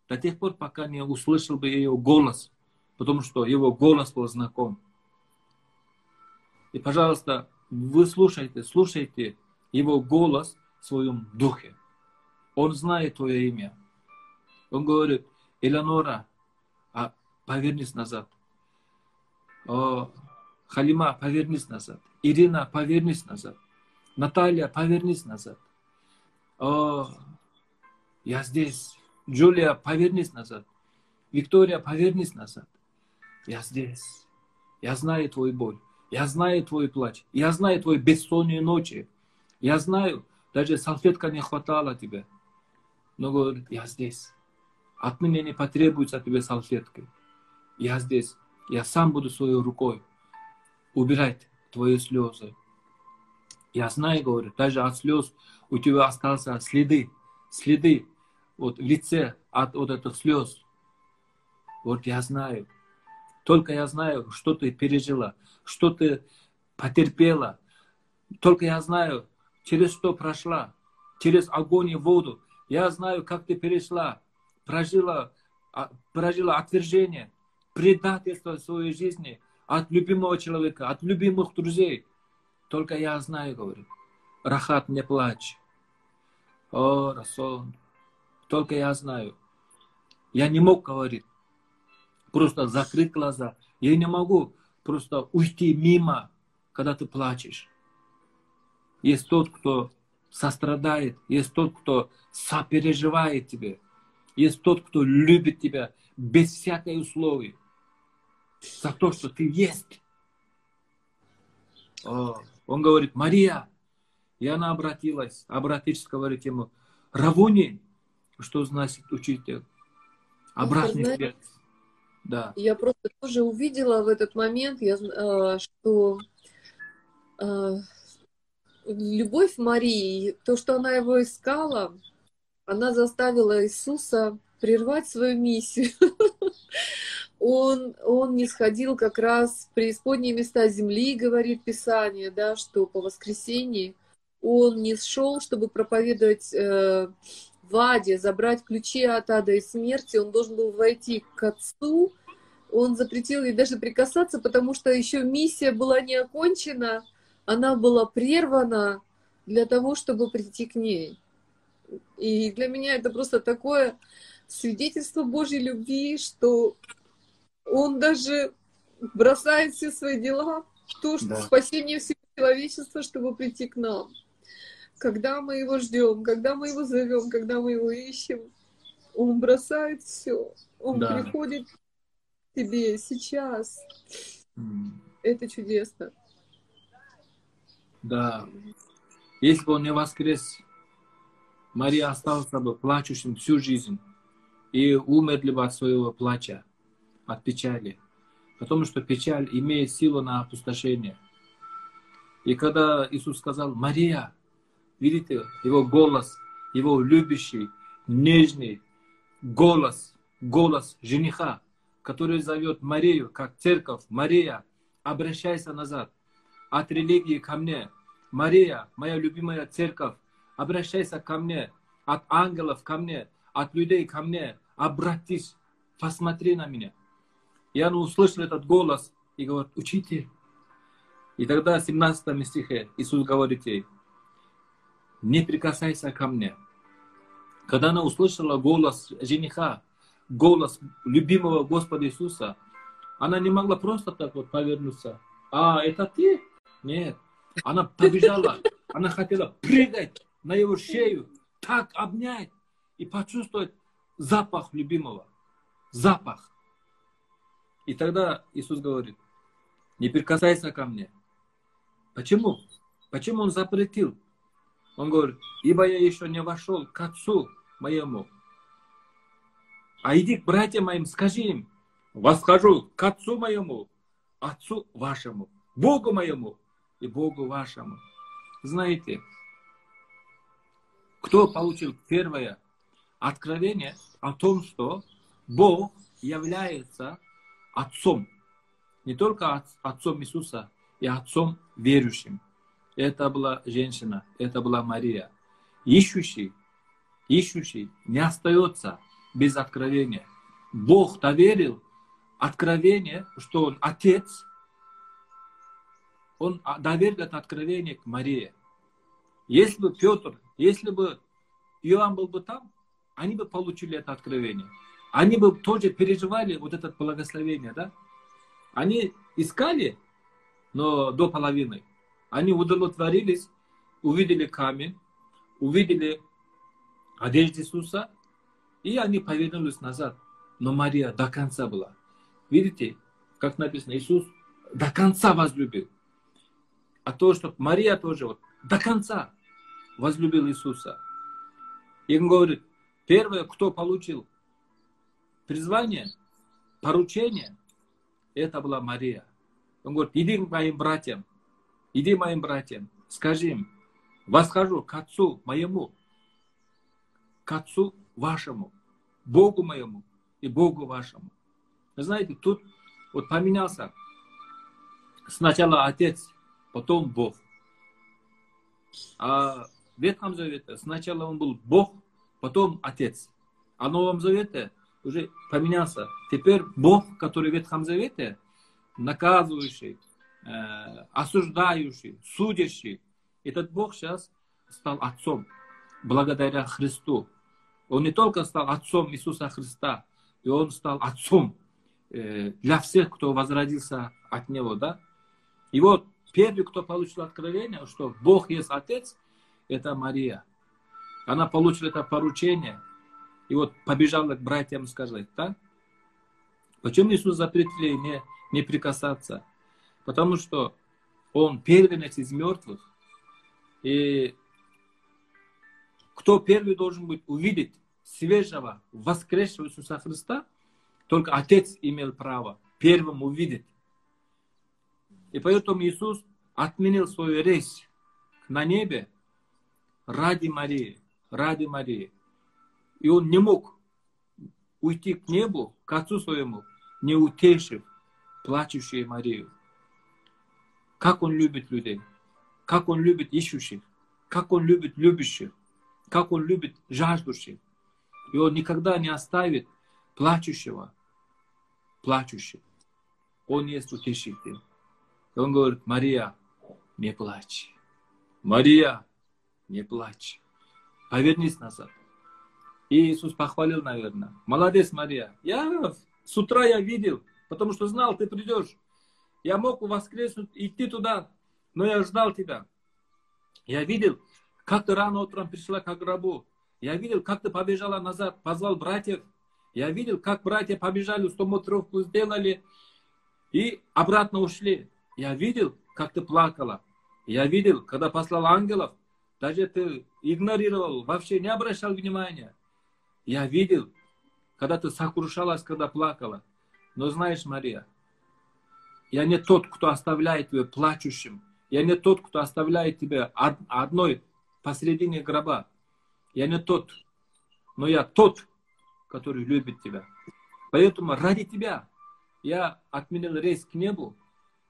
до тех пор, пока не услышал бы ее голос, потому что его голос был знаком. И, пожалуйста, вы слушайте, слушайте его голос в своем духе. Он знает твое имя. Он говорит, Элеонора, повернись назад. О, Халима, повернись назад. Ирина, повернись назад. Наталья, повернись назад. О, я здесь. Джулия, повернись назад. Виктория, повернись назад. Я здесь. Я знаю твой боль. Я знаю твой плач. Я знаю твои бессонные ночи. Я знаю, даже салфетка не хватало тебе. Но говорит, я здесь. Отныне не потребуется тебе салфетки. Я здесь. Я сам буду своей рукой убирать твои слезы. Я знаю, говорит, даже от слез у тебя остался следы, следы вот в лице от вот этих слез. Вот я знаю. Только я знаю, что ты пережила, что ты потерпела. Только я знаю, через что прошла, через огонь и воду. Я знаю, как ты перешла, прожила, а, прожила отвержение, предательство своей жизни от любимого человека, от любимых друзей. Только я знаю, говорит. Рахат, не плачь. О, Расул, только я знаю. Я не мог говорить просто закрыть глаза. Я не могу просто уйти мимо, когда ты плачешь. Есть тот, кто сострадает, есть тот, кто сопереживает тебе, есть тот, кто любит тебя без всякой условий за то, что ты есть. О, он говорит, Мария, и она обратилась, обратившись, говорит ему, Равуни, что значит учитель? Обратный свет. Да. Я просто тоже увидела в этот момент, я, э, что э, любовь Марии, то, что она его искала, она заставила Иисуса прервать свою миссию. [LAUGHS] Он, он не сходил как раз в преисподние места земли, говорит Писание, да, что по воскресенье он не шел, чтобы проповедовать э, в аде, забрать ключи от ада и смерти, он должен был войти к Отцу, он запретил ей даже прикасаться, потому что еще миссия была не окончена, она была прервана для того, чтобы прийти к ней. И для меня это просто такое свидетельство Божьей любви, что он даже бросает все свои дела, то, что да. спасение всего человечества, чтобы прийти к нам когда мы его ждем, когда мы его зовем, когда мы его ищем, он бросает все. Он да. приходит к тебе сейчас. Mm. Это чудесно. Да. Если бы он не воскрес, Мария осталась бы плачущим всю жизнь и умерли бы от своего плача, от печали. Потому что печаль имеет силу на опустошение. И когда Иисус сказал, Мария, Видите, его голос, его любящий, нежный голос, голос жениха, который зовет Марию, как церковь. Мария, обращайся назад от религии ко мне. Мария, моя любимая церковь, обращайся ко мне, от ангелов ко мне, от людей ко мне, обратись, посмотри на меня. И она услышала этот голос и говорит, учитель. И тогда в 17 стихе Иисус говорит ей, не прикасайся ко мне. Когда она услышала голос жениха, голос любимого Господа Иисуса, она не могла просто так вот повернуться. А, это ты? Нет. Она побежала. Она хотела прыгать на его шею, так обнять и почувствовать запах любимого. Запах. И тогда Иисус говорит, не прикасайся ко мне. Почему? Почему он запретил? Он говорит, ибо я еще не вошел к Отцу моему. А иди к братьям моим, скажи им, восхожу к Отцу моему, Отцу вашему, Богу моему и Богу вашему. Знаете, кто получил первое откровение о том, что Бог является Отцом, не только Отцом Иисуса, и Отцом верующим. Это была женщина, это была Мария. Ищущий, ищущий не остается без откровения. Бог доверил откровение, что Он Отец, Он доверил это откровение к Марии. Если бы Петр, если бы Иоанн был бы там, они бы получили это откровение. Они бы тоже переживали вот это благословение, да? Они искали, но до половины. Они удовлетворились, увидели камень, увидели одежду Иисуса, и они повернулись назад. Но Мария до конца была. Видите, как написано, Иисус до конца возлюбил. А то, что Мария тоже вот до конца возлюбил Иисуса. И он говорит, первое, кто получил призвание, поручение, это была Мария. Он говорит, иди к моим братьям, иди моим братьям, скажи им, восхожу к Отцу моему, к Отцу вашему, Богу моему и Богу вашему. Вы знаете, тут вот поменялся сначала Отец, потом Бог. А в Ветхом Завете сначала он был Бог, потом Отец. А в Новом Завете уже поменялся. Теперь Бог, который в Ветхом Завете, наказывающий, э, осуждающий, судящий. Этот Бог сейчас стал Отцом, благодаря Христу. Он не только стал Отцом Иисуса Христа, и Он стал Отцом э, для всех, кто возродился от Него. Да? И вот первый, кто получил откровение, что Бог есть Отец, это Мария. Она получила это поручение, и вот побежала к братьям сказать, да? Почему Иисус запретил не, не прикасаться? Потому что он первенец из мертвых. И кто первый должен быть увидеть свежего, воскресшего Иисуса Христа, только Отец имел право первым увидеть. И поэтому Иисус отменил свою речь на небе ради Марии, ради Марии. И он не мог уйти к небу, к Отцу своему, не утешив плачущую Марию. Как он любит людей, как он любит ищущих, как он любит любящих, как он любит жаждущих. И он никогда не оставит плачущего, плачущего. Он есть утешитель. И он говорит, Мария, не плачь. Мария, не плачь. Повернись назад. И Иисус похвалил, наверное. Молодец, Мария. Я с утра я видел, потому что знал, ты придешь. Я мог воскреснуть, идти туда, но я ждал тебя. Я видел, как ты рано утром пришла к гробу. Я видел, как ты побежала назад, позвал братьев. Я видел, как братья побежали, стомотровку сделали и обратно ушли. Я видел, как ты плакала. Я видел, когда послал ангелов, даже ты игнорировал, вообще не обращал внимания. Я видел, когда ты сокрушалась, когда плакала. Но знаешь, Мария, я не тот, кто оставляет тебя плачущим. Я не тот, кто оставляет тебя одной посредине гроба. Я не тот, но я тот, который любит тебя. Поэтому ради тебя я отменил рейс к небу.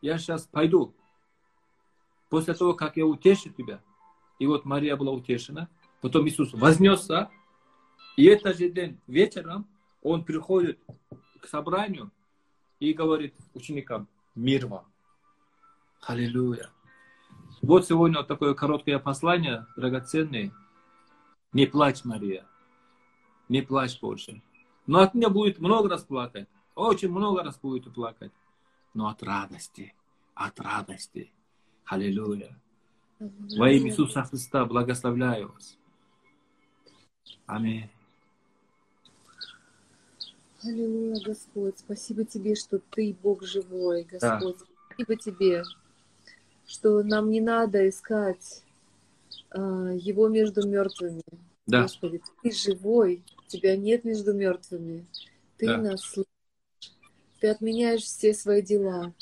Я сейчас пойду. После того, как я утешу тебя. И вот Мария была утешена. Потом Иисус вознесся. И этот же день вечером он приходит к собранию и говорит ученикам, Мир вам. Аллилуйя. Вот сегодня вот такое короткое послание, драгоценное. Не плачь, Мария. Не плачь больше. Но от меня будет много раз плакать. Очень много раз будет плакать. Но от радости. От радости. Аллилуйя. Во имя Иисуса Христа благословляю вас. Аминь. Аллилуйя, Господь. Спасибо Тебе, что Ты Бог живой, Господь. Да. Спасибо Тебе, что нам не надо искать а, Его между мертвыми. Да. Господи, Ты живой, Тебя нет между мертвыми. Ты да. нас слышишь. Ты отменяешь все свои дела.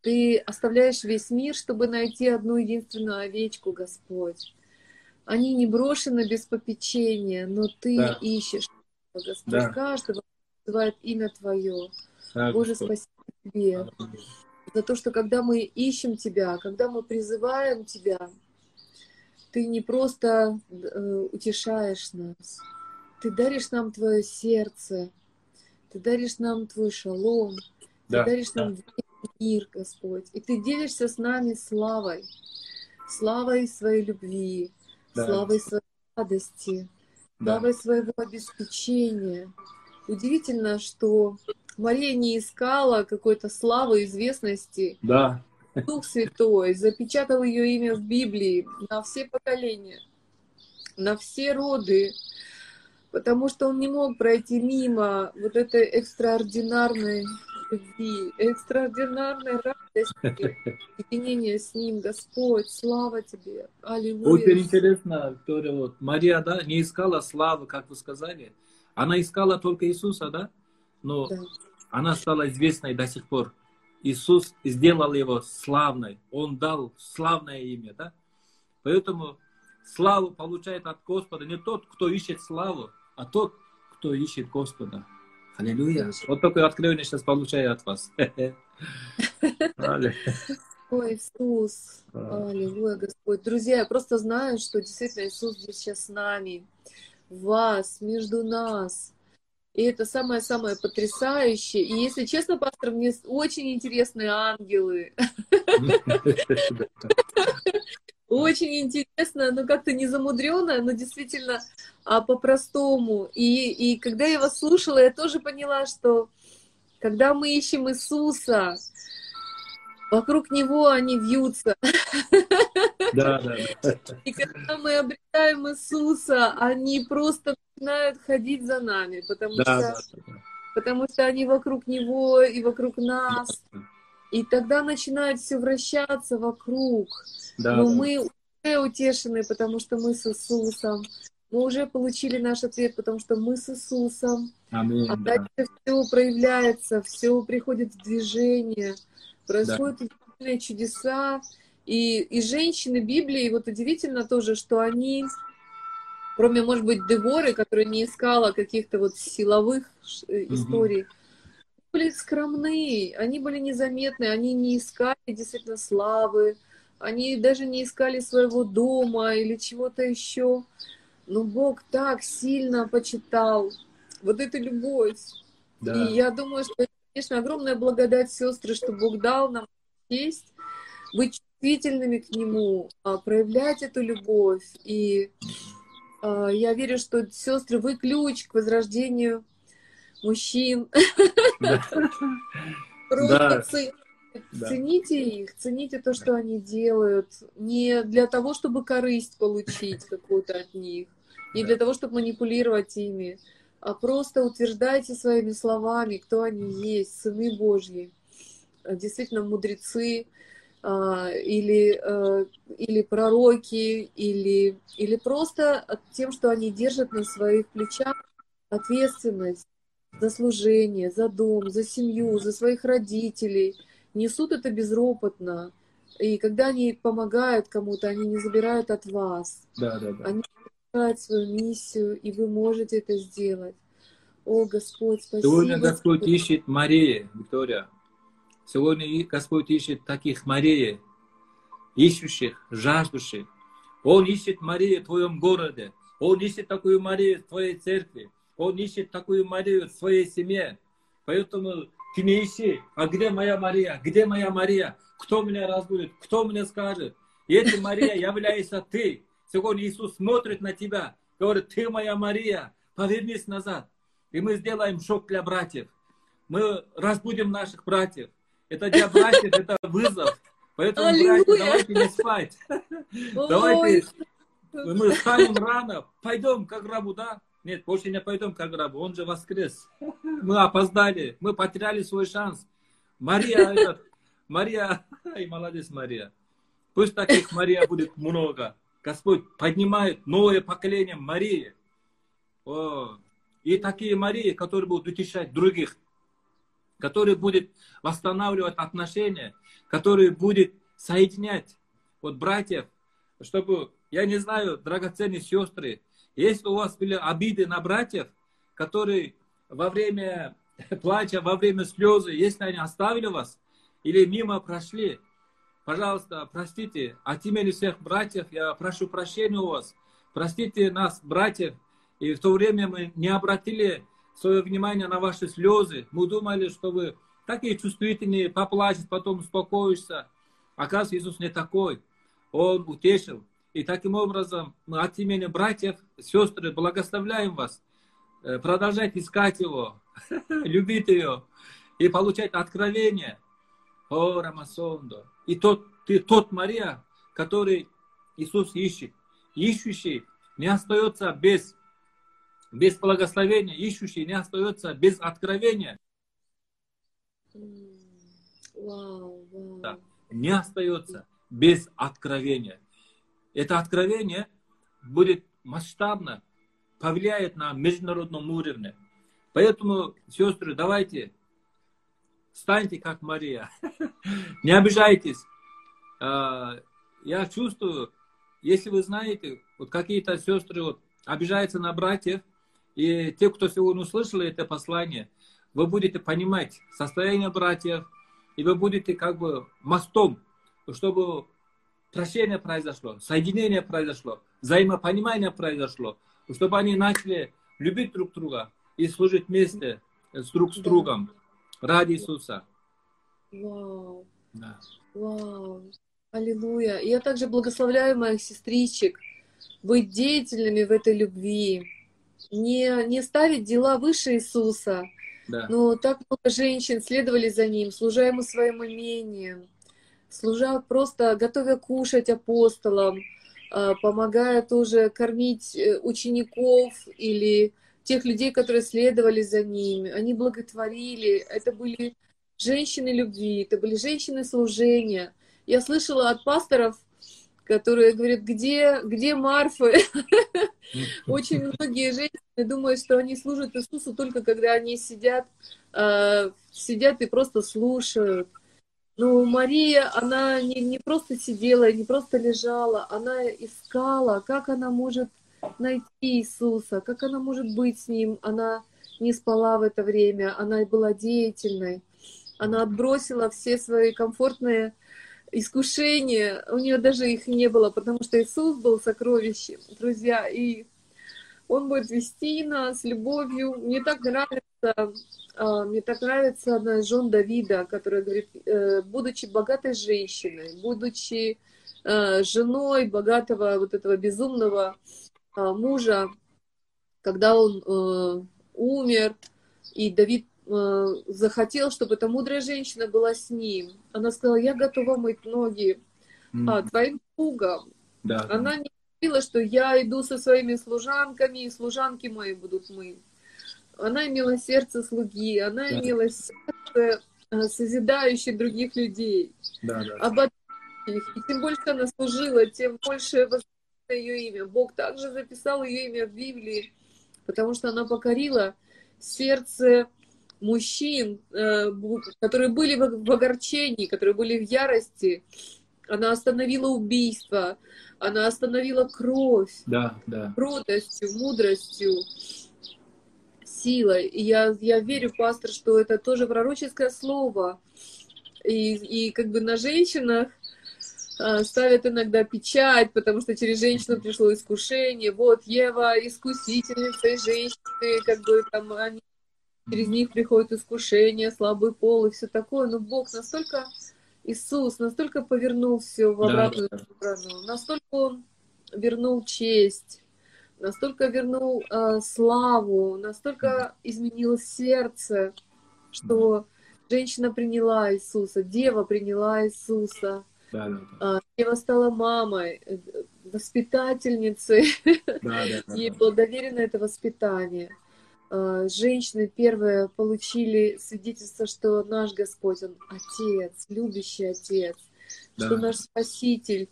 Ты оставляешь весь мир, чтобы найти одну единственную овечку, Господь. Они не брошены без попечения, но Ты да. ищешь, Господь, да. каждого называет имя Твое. Да, Боже, спасибо Тебе за то, что когда мы ищем Тебя, когда мы призываем Тебя, Ты не просто э, утешаешь нас, Ты даришь нам Твое сердце, Ты даришь нам Твой шалом, да, Ты даришь да. нам мир, Господь, и Ты делишься с нами славой, славой своей любви, да. славой своей радости, да. славой своего обеспечения. Удивительно, что Мария не искала какой-то славы, известности. Да. Дух Святой запечатал ее имя в Библии на все поколения, на все роды, потому что он не мог пройти мимо вот этой экстраординарной любви, экстраординарной радости, единения с Ним, Господь, слава Тебе, Аллилуйя. Очень интересно, Виктория, вот Мария, да, не искала славы, как вы сказали, она искала только Иисуса, да, но да. она стала известной до сих пор. Иисус сделал его славной, Он дал славное имя, да, поэтому славу получает от Господа не тот, кто ищет славу, а тот, кто ищет Господа. Аллилуйя. Вот такое откровение сейчас получаю от вас. Ой, Иисус, аллилуйя, Господь. Друзья, я просто знаю, что действительно Иисус здесь сейчас с нами, вас, между нас. И это самое-самое потрясающее. И если честно, пастор, мне очень интересные ангелы. Очень интересно, но как-то не замудренно, но действительно а, по-простому. И, и когда я вас слушала, я тоже поняла, что когда мы ищем Иисуса, вокруг Него они вьются. [LAUGHS] Да, да, да. И когда мы обретаем Иисуса, они просто начинают ходить за нами, потому, да, что, да, да. потому что они вокруг Него и вокруг нас. И тогда начинает все вращаться вокруг. Да, Но да. мы уже утешены, потому что мы с Иисусом. Мы уже получили наш ответ, потому что мы с Иисусом. Аминь, а дальше да. все проявляется, все приходит в движение, происходят да. чудеса. И, и женщины Библии, вот удивительно тоже, что они, кроме, может быть, Деворы, которая не искала каких-то вот силовых угу. историй, были скромны, они были незаметны, они не искали действительно славы, они даже не искали своего дома или чего-то еще. Но Бог так сильно почитал вот эту любовь. Да. И я думаю, что конечно, огромная благодать, сестры, что Бог дал нам честь быть чувствительными к Нему, а, проявлять эту любовь. И а, я верю, что, сестры, вы ключ к возрождению мужчин. [LAUGHS] Просто да. Цените их, цените то, что они делают, не для того, чтобы корысть получить какую-то от них, не для того, чтобы манипулировать ими, а просто утверждайте своими словами, кто они есть, сыны Божьи, э, действительно мудрецы, а, или, э, или пророки, или, или просто тем, что они держат на своих плечах ответственность за служение, за дом, за семью, за своих родителей – несут это безропотно. И когда они помогают кому-то, они не забирают от вас. Да, да, да. Они забирают свою миссию, и вы можете это сделать. О, Господь, спасибо. Сегодня Господь ищет Мария, Виктория. Сегодня Господь ищет таких Марии, ищущих, жаждущих. Он ищет Марию в твоем городе. Он ищет такую Марию в твоей церкви. Он ищет такую Марию в своей семье. Поэтому ты не ищи, а где моя Мария? Где моя Мария? Кто меня разбудит? Кто мне скажет? И эта Мария [LAUGHS] является ты. Сегодня Иисус смотрит на тебя, говорит, ты моя Мария, повернись назад. и мы сделаем шок для братьев. Мы разбудим наших братьев. Это для братьев, это вызов. Поэтому, Аллилуйя. братья, давайте не спать. Давайте мы станем рано, пойдем к гробу, да? Нет, больше не пойдем к гробу, он же воскрес. Мы опоздали, мы потеряли свой шанс. Мария, этот, Мария, [LAUGHS] ай, молодец Мария. Пусть таких Мария будет много. Господь поднимает новое поколение Марии. О, и такие Марии, которые будут утешать других, которые будут восстанавливать отношения, которые будут соединять вот братьев, чтобы я не знаю, драгоценные сестры, если у вас были обиды на братьев, которые во время [LAUGHS] плача, во время слезы, если они оставили вас или мимо прошли, пожалуйста, простите, от имени всех братьев я прошу прощения у вас. Простите нас, братьев, и в то время мы не обратили свое внимание на ваши слезы. Мы думали, что вы такие чувствительные, поплачешь, потом успокоишься. Оказывается, Иисус не такой. Он утешил. И таким образом мы от имени братьев, сестры благословляем вас. Э, продолжать искать Его, [LAUGHS] любить Ее и получать откровение. О, Рамасондо. И тот, ты тот Мария, который Иисус ищет. Ищущий не остается без, без благословения, ищущий не остается без откровения. Wow, wow. Да, не остается без откровения это откровение будет масштабно, повлияет на международном уровне. Поэтому, сестры, давайте, станьте как Мария. [LAUGHS] Не обижайтесь. А, я чувствую, если вы знаете, вот какие-то сестры вот обижаются на братьев, и те, кто сегодня услышали это послание, вы будете понимать состояние братьев, и вы будете как бы мостом, чтобы прощение произошло, соединение произошло, взаимопонимание произошло, чтобы они начали любить друг друга и служить вместе с друг с другом ради Иисуса. Вау. Да. Вау. Аллилуйя. И я также благословляю моих сестричек быть деятельными в этой любви, не, не ставить дела выше Иисуса. Да. Но так много женщин следовали за Ним, служа Ему своим имением, служа просто, готовя кушать апостолам, а, помогая тоже кормить э, учеников или тех людей, которые следовали за ними. Они благотворили. Это были женщины любви, это были женщины служения. Я слышала от пасторов, которые говорят, где, где Марфы? [LAUGHS] Очень многие женщины думают, что они служат Иисусу только когда они сидят, а, сидят и просто слушают. Ну, Мария, она не, не просто сидела, не просто лежала, она искала, как она может найти Иисуса, как она может быть с Ним. Она не спала в это время, она была деятельной. Она отбросила все свои комфортные искушения, у нее даже их не было, потому что Иисус был сокровищем, друзья, и Он будет вести нас любовью. Мне так нравится а, мне так нравится одна из жен Давида, которая говорит, э, будучи богатой женщиной, будучи э, женой богатого вот этого безумного мужа, когда он э, умер, и Давид захотел, чтобы эта мудрая женщина была с ним. Она сказала, я готова мыть ноги mm. твоим слугам. Да. Она не говорила, что я иду со своими служанками, и служанки мои будут мыть она имела сердце слуги, она да. имела сердце э, созидающее других людей. Да, да. Об их. И тем больше она служила, тем больше ее имя. Бог также записал ее имя в Библии, потому что она покорила сердце мужчин, э, которые были в огорчении, которые были в ярости. Она остановила убийство, она остановила кровь да, да. кротостью, мудростью сила. И я, я верю, пастор, что это тоже пророческое слово. И, и как бы на женщинах ставят иногда печать, потому что через женщину пришло искушение. Вот Ева искусительница и женщины, как бы там они, через них приходит искушение, слабый пол и все такое. Но Бог настолько, Иисус настолько повернул все в обратную да. сторону, настолько Он вернул честь, настолько вернул э, славу, настолько изменил сердце, что женщина приняла Иисуса, дева приняла Иисуса. Да, да, да. А, дева стала мамой, э, воспитательницей. Да, да, да, [LAUGHS] Ей было доверено это воспитание. А, женщины первые получили свидетельство, что наш Господь, Он Отец, любящий Отец, да. что наш Спаситель,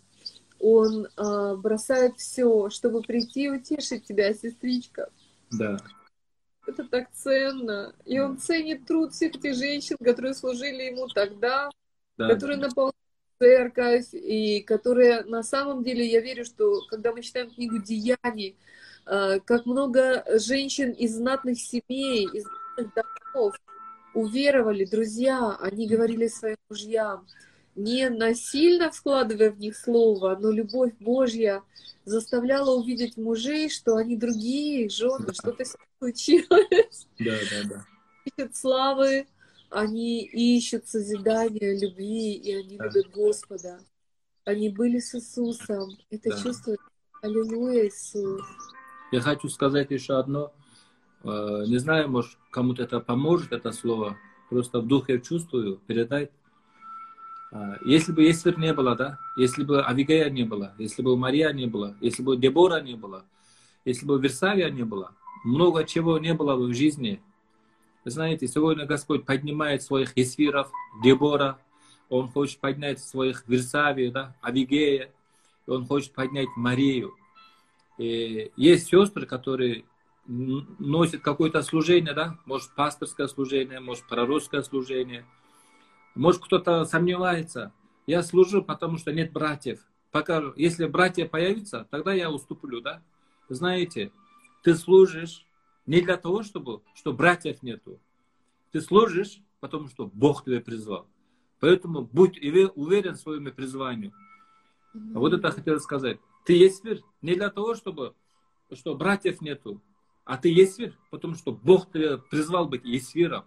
Он а, бросает все, чтобы прийти и утешить тебя, сестричка. Да. Это так ценно. И Он ценит труд всех этих женщин, которые служили Ему тогда, да. которые наполняли церковь, и которые на самом деле, я верю, что когда мы читаем книгу «Деяний», Э, как много женщин из знатных семей, из знатных домов уверовали, друзья, они говорили своим мужьям, не насильно вкладывая в них слово, но любовь Божья заставляла увидеть мужей, что они другие жены, что-то случилось. Да, да, да. Ищут славы, они ищут созидания, любви, и они да. любят Господа. Они были с Иисусом. Это да. чувствует. Аллилуйя, Иисус. Я хочу сказать еще одно. Э, не знаю, может, кому-то это поможет, это слово. Просто в духе чувствую, передать. А, если бы Есфер не было, да, если бы Авигея не было, если бы Мария не было, если бы Дебора не было, если бы Версавия не было, много чего не было бы в жизни. Вы знаете, сегодня Господь поднимает своих Есфиров, Дебора, Он хочет поднять своих Версавию, да, Авигея, Он хочет поднять Марию. И есть сестры, которые носят какое-то служение, да, может пасторское служение, может пророческое служение, может кто-то сомневается. Я служу, потому что нет братьев. Пока, если братья появятся, тогда я уступлю, да. Знаете, ты служишь не для того, чтобы, что братьев нету. Ты служишь, потому что Бог тебя призвал. Поэтому будь уверен в своем призвании. Вот это хотел сказать. Ты есть мир не для того, чтобы что братьев нету, а ты есть мир, потому что Бог тебя призвал быть есвиром.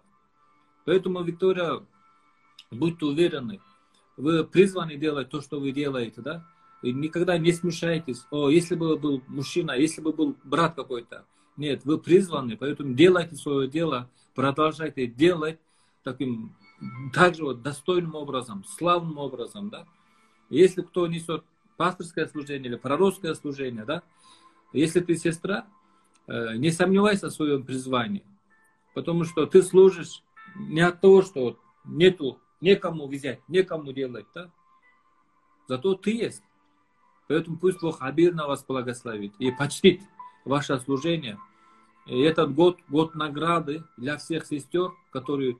Поэтому, Виктория, будьте уверены, вы призваны делать то, что вы делаете, да? И никогда не смешайтесь. О, если бы был мужчина, если бы был брат какой-то. Нет, вы призваны, поэтому делайте свое дело, продолжайте делать таким также вот достойным образом, славным образом, да? Если кто несет пасторское служение или пророческое служение, да, если ты сестра, э, не сомневайся в своем призвании, потому что ты служишь не от того, что нету, некому взять, некому делать, да, зато ты есть. Поэтому пусть Бог обильно вас благословит и почтит ваше служение. И этот год, год награды для всех сестер, которые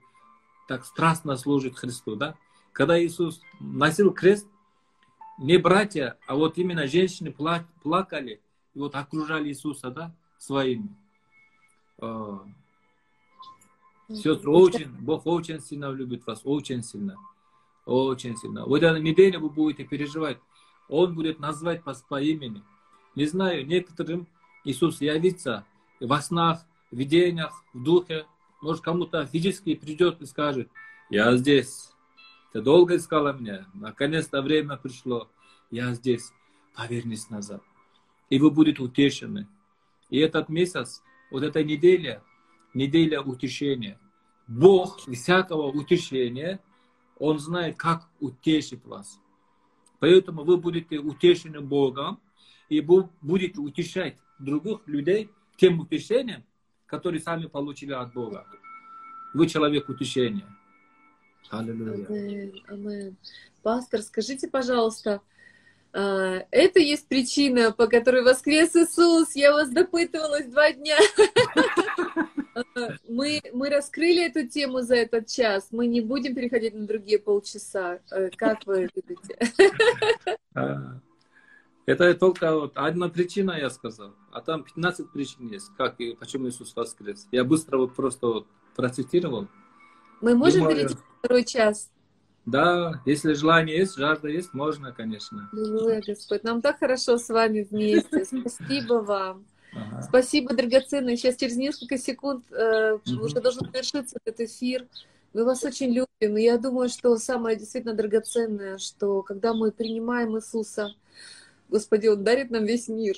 так страстно служат Христу, да. Когда Иисус носил крест, не братья, а вот именно женщины плакали и вот окружали Иисуса, да, своими. А, сестры, очень, Бог очень сильно любит вас, очень сильно, очень сильно. Вот эту неделю вы будете переживать, Он будет назвать вас по имени. Не знаю, некоторым Иисус явится во снах, в видениях, в духе. Может, кому-то физически придет и скажет, я здесь, ты долго искала меня, наконец-то время пришло, я здесь, повернись назад. И вы будете утешены. И этот месяц, вот эта неделя, неделя утешения. Бог всякого утешения, Он знает, как утешить вас. Поэтому вы будете утешены Богом, и будете утешать других людей тем утешением, которые сами получили от Бога. Вы человек утешения. Аллилуйя. Амин. Пастор, скажите, пожалуйста, а, это есть причина, по которой воскрес Иисус. Я вас допытывалась два дня. [LAUGHS] Мы, мы раскрыли эту тему за этот час. Мы не будем переходить на другие полчаса. Э, как вы видите? [LAUGHS] Это только вот одна причина, я сказал. А там 15 причин есть, как и почему Иисус воскрес. Я быстро вот просто вот процитировал. Мы можем Думаю... перейти на второй час? Да, если желание есть, жажда есть, можно, конечно. Аллилуйя, Господь. Нам так хорошо с вами вместе. [LAUGHS] Спасибо вам. Ага. Спасибо, драгоценные. Сейчас через несколько секунд э, угу. уже должен завершиться этот эфир. Мы вас очень любим. И я думаю, что самое действительно драгоценное, что когда мы принимаем Иисуса, Господи, Он дарит нам весь мир.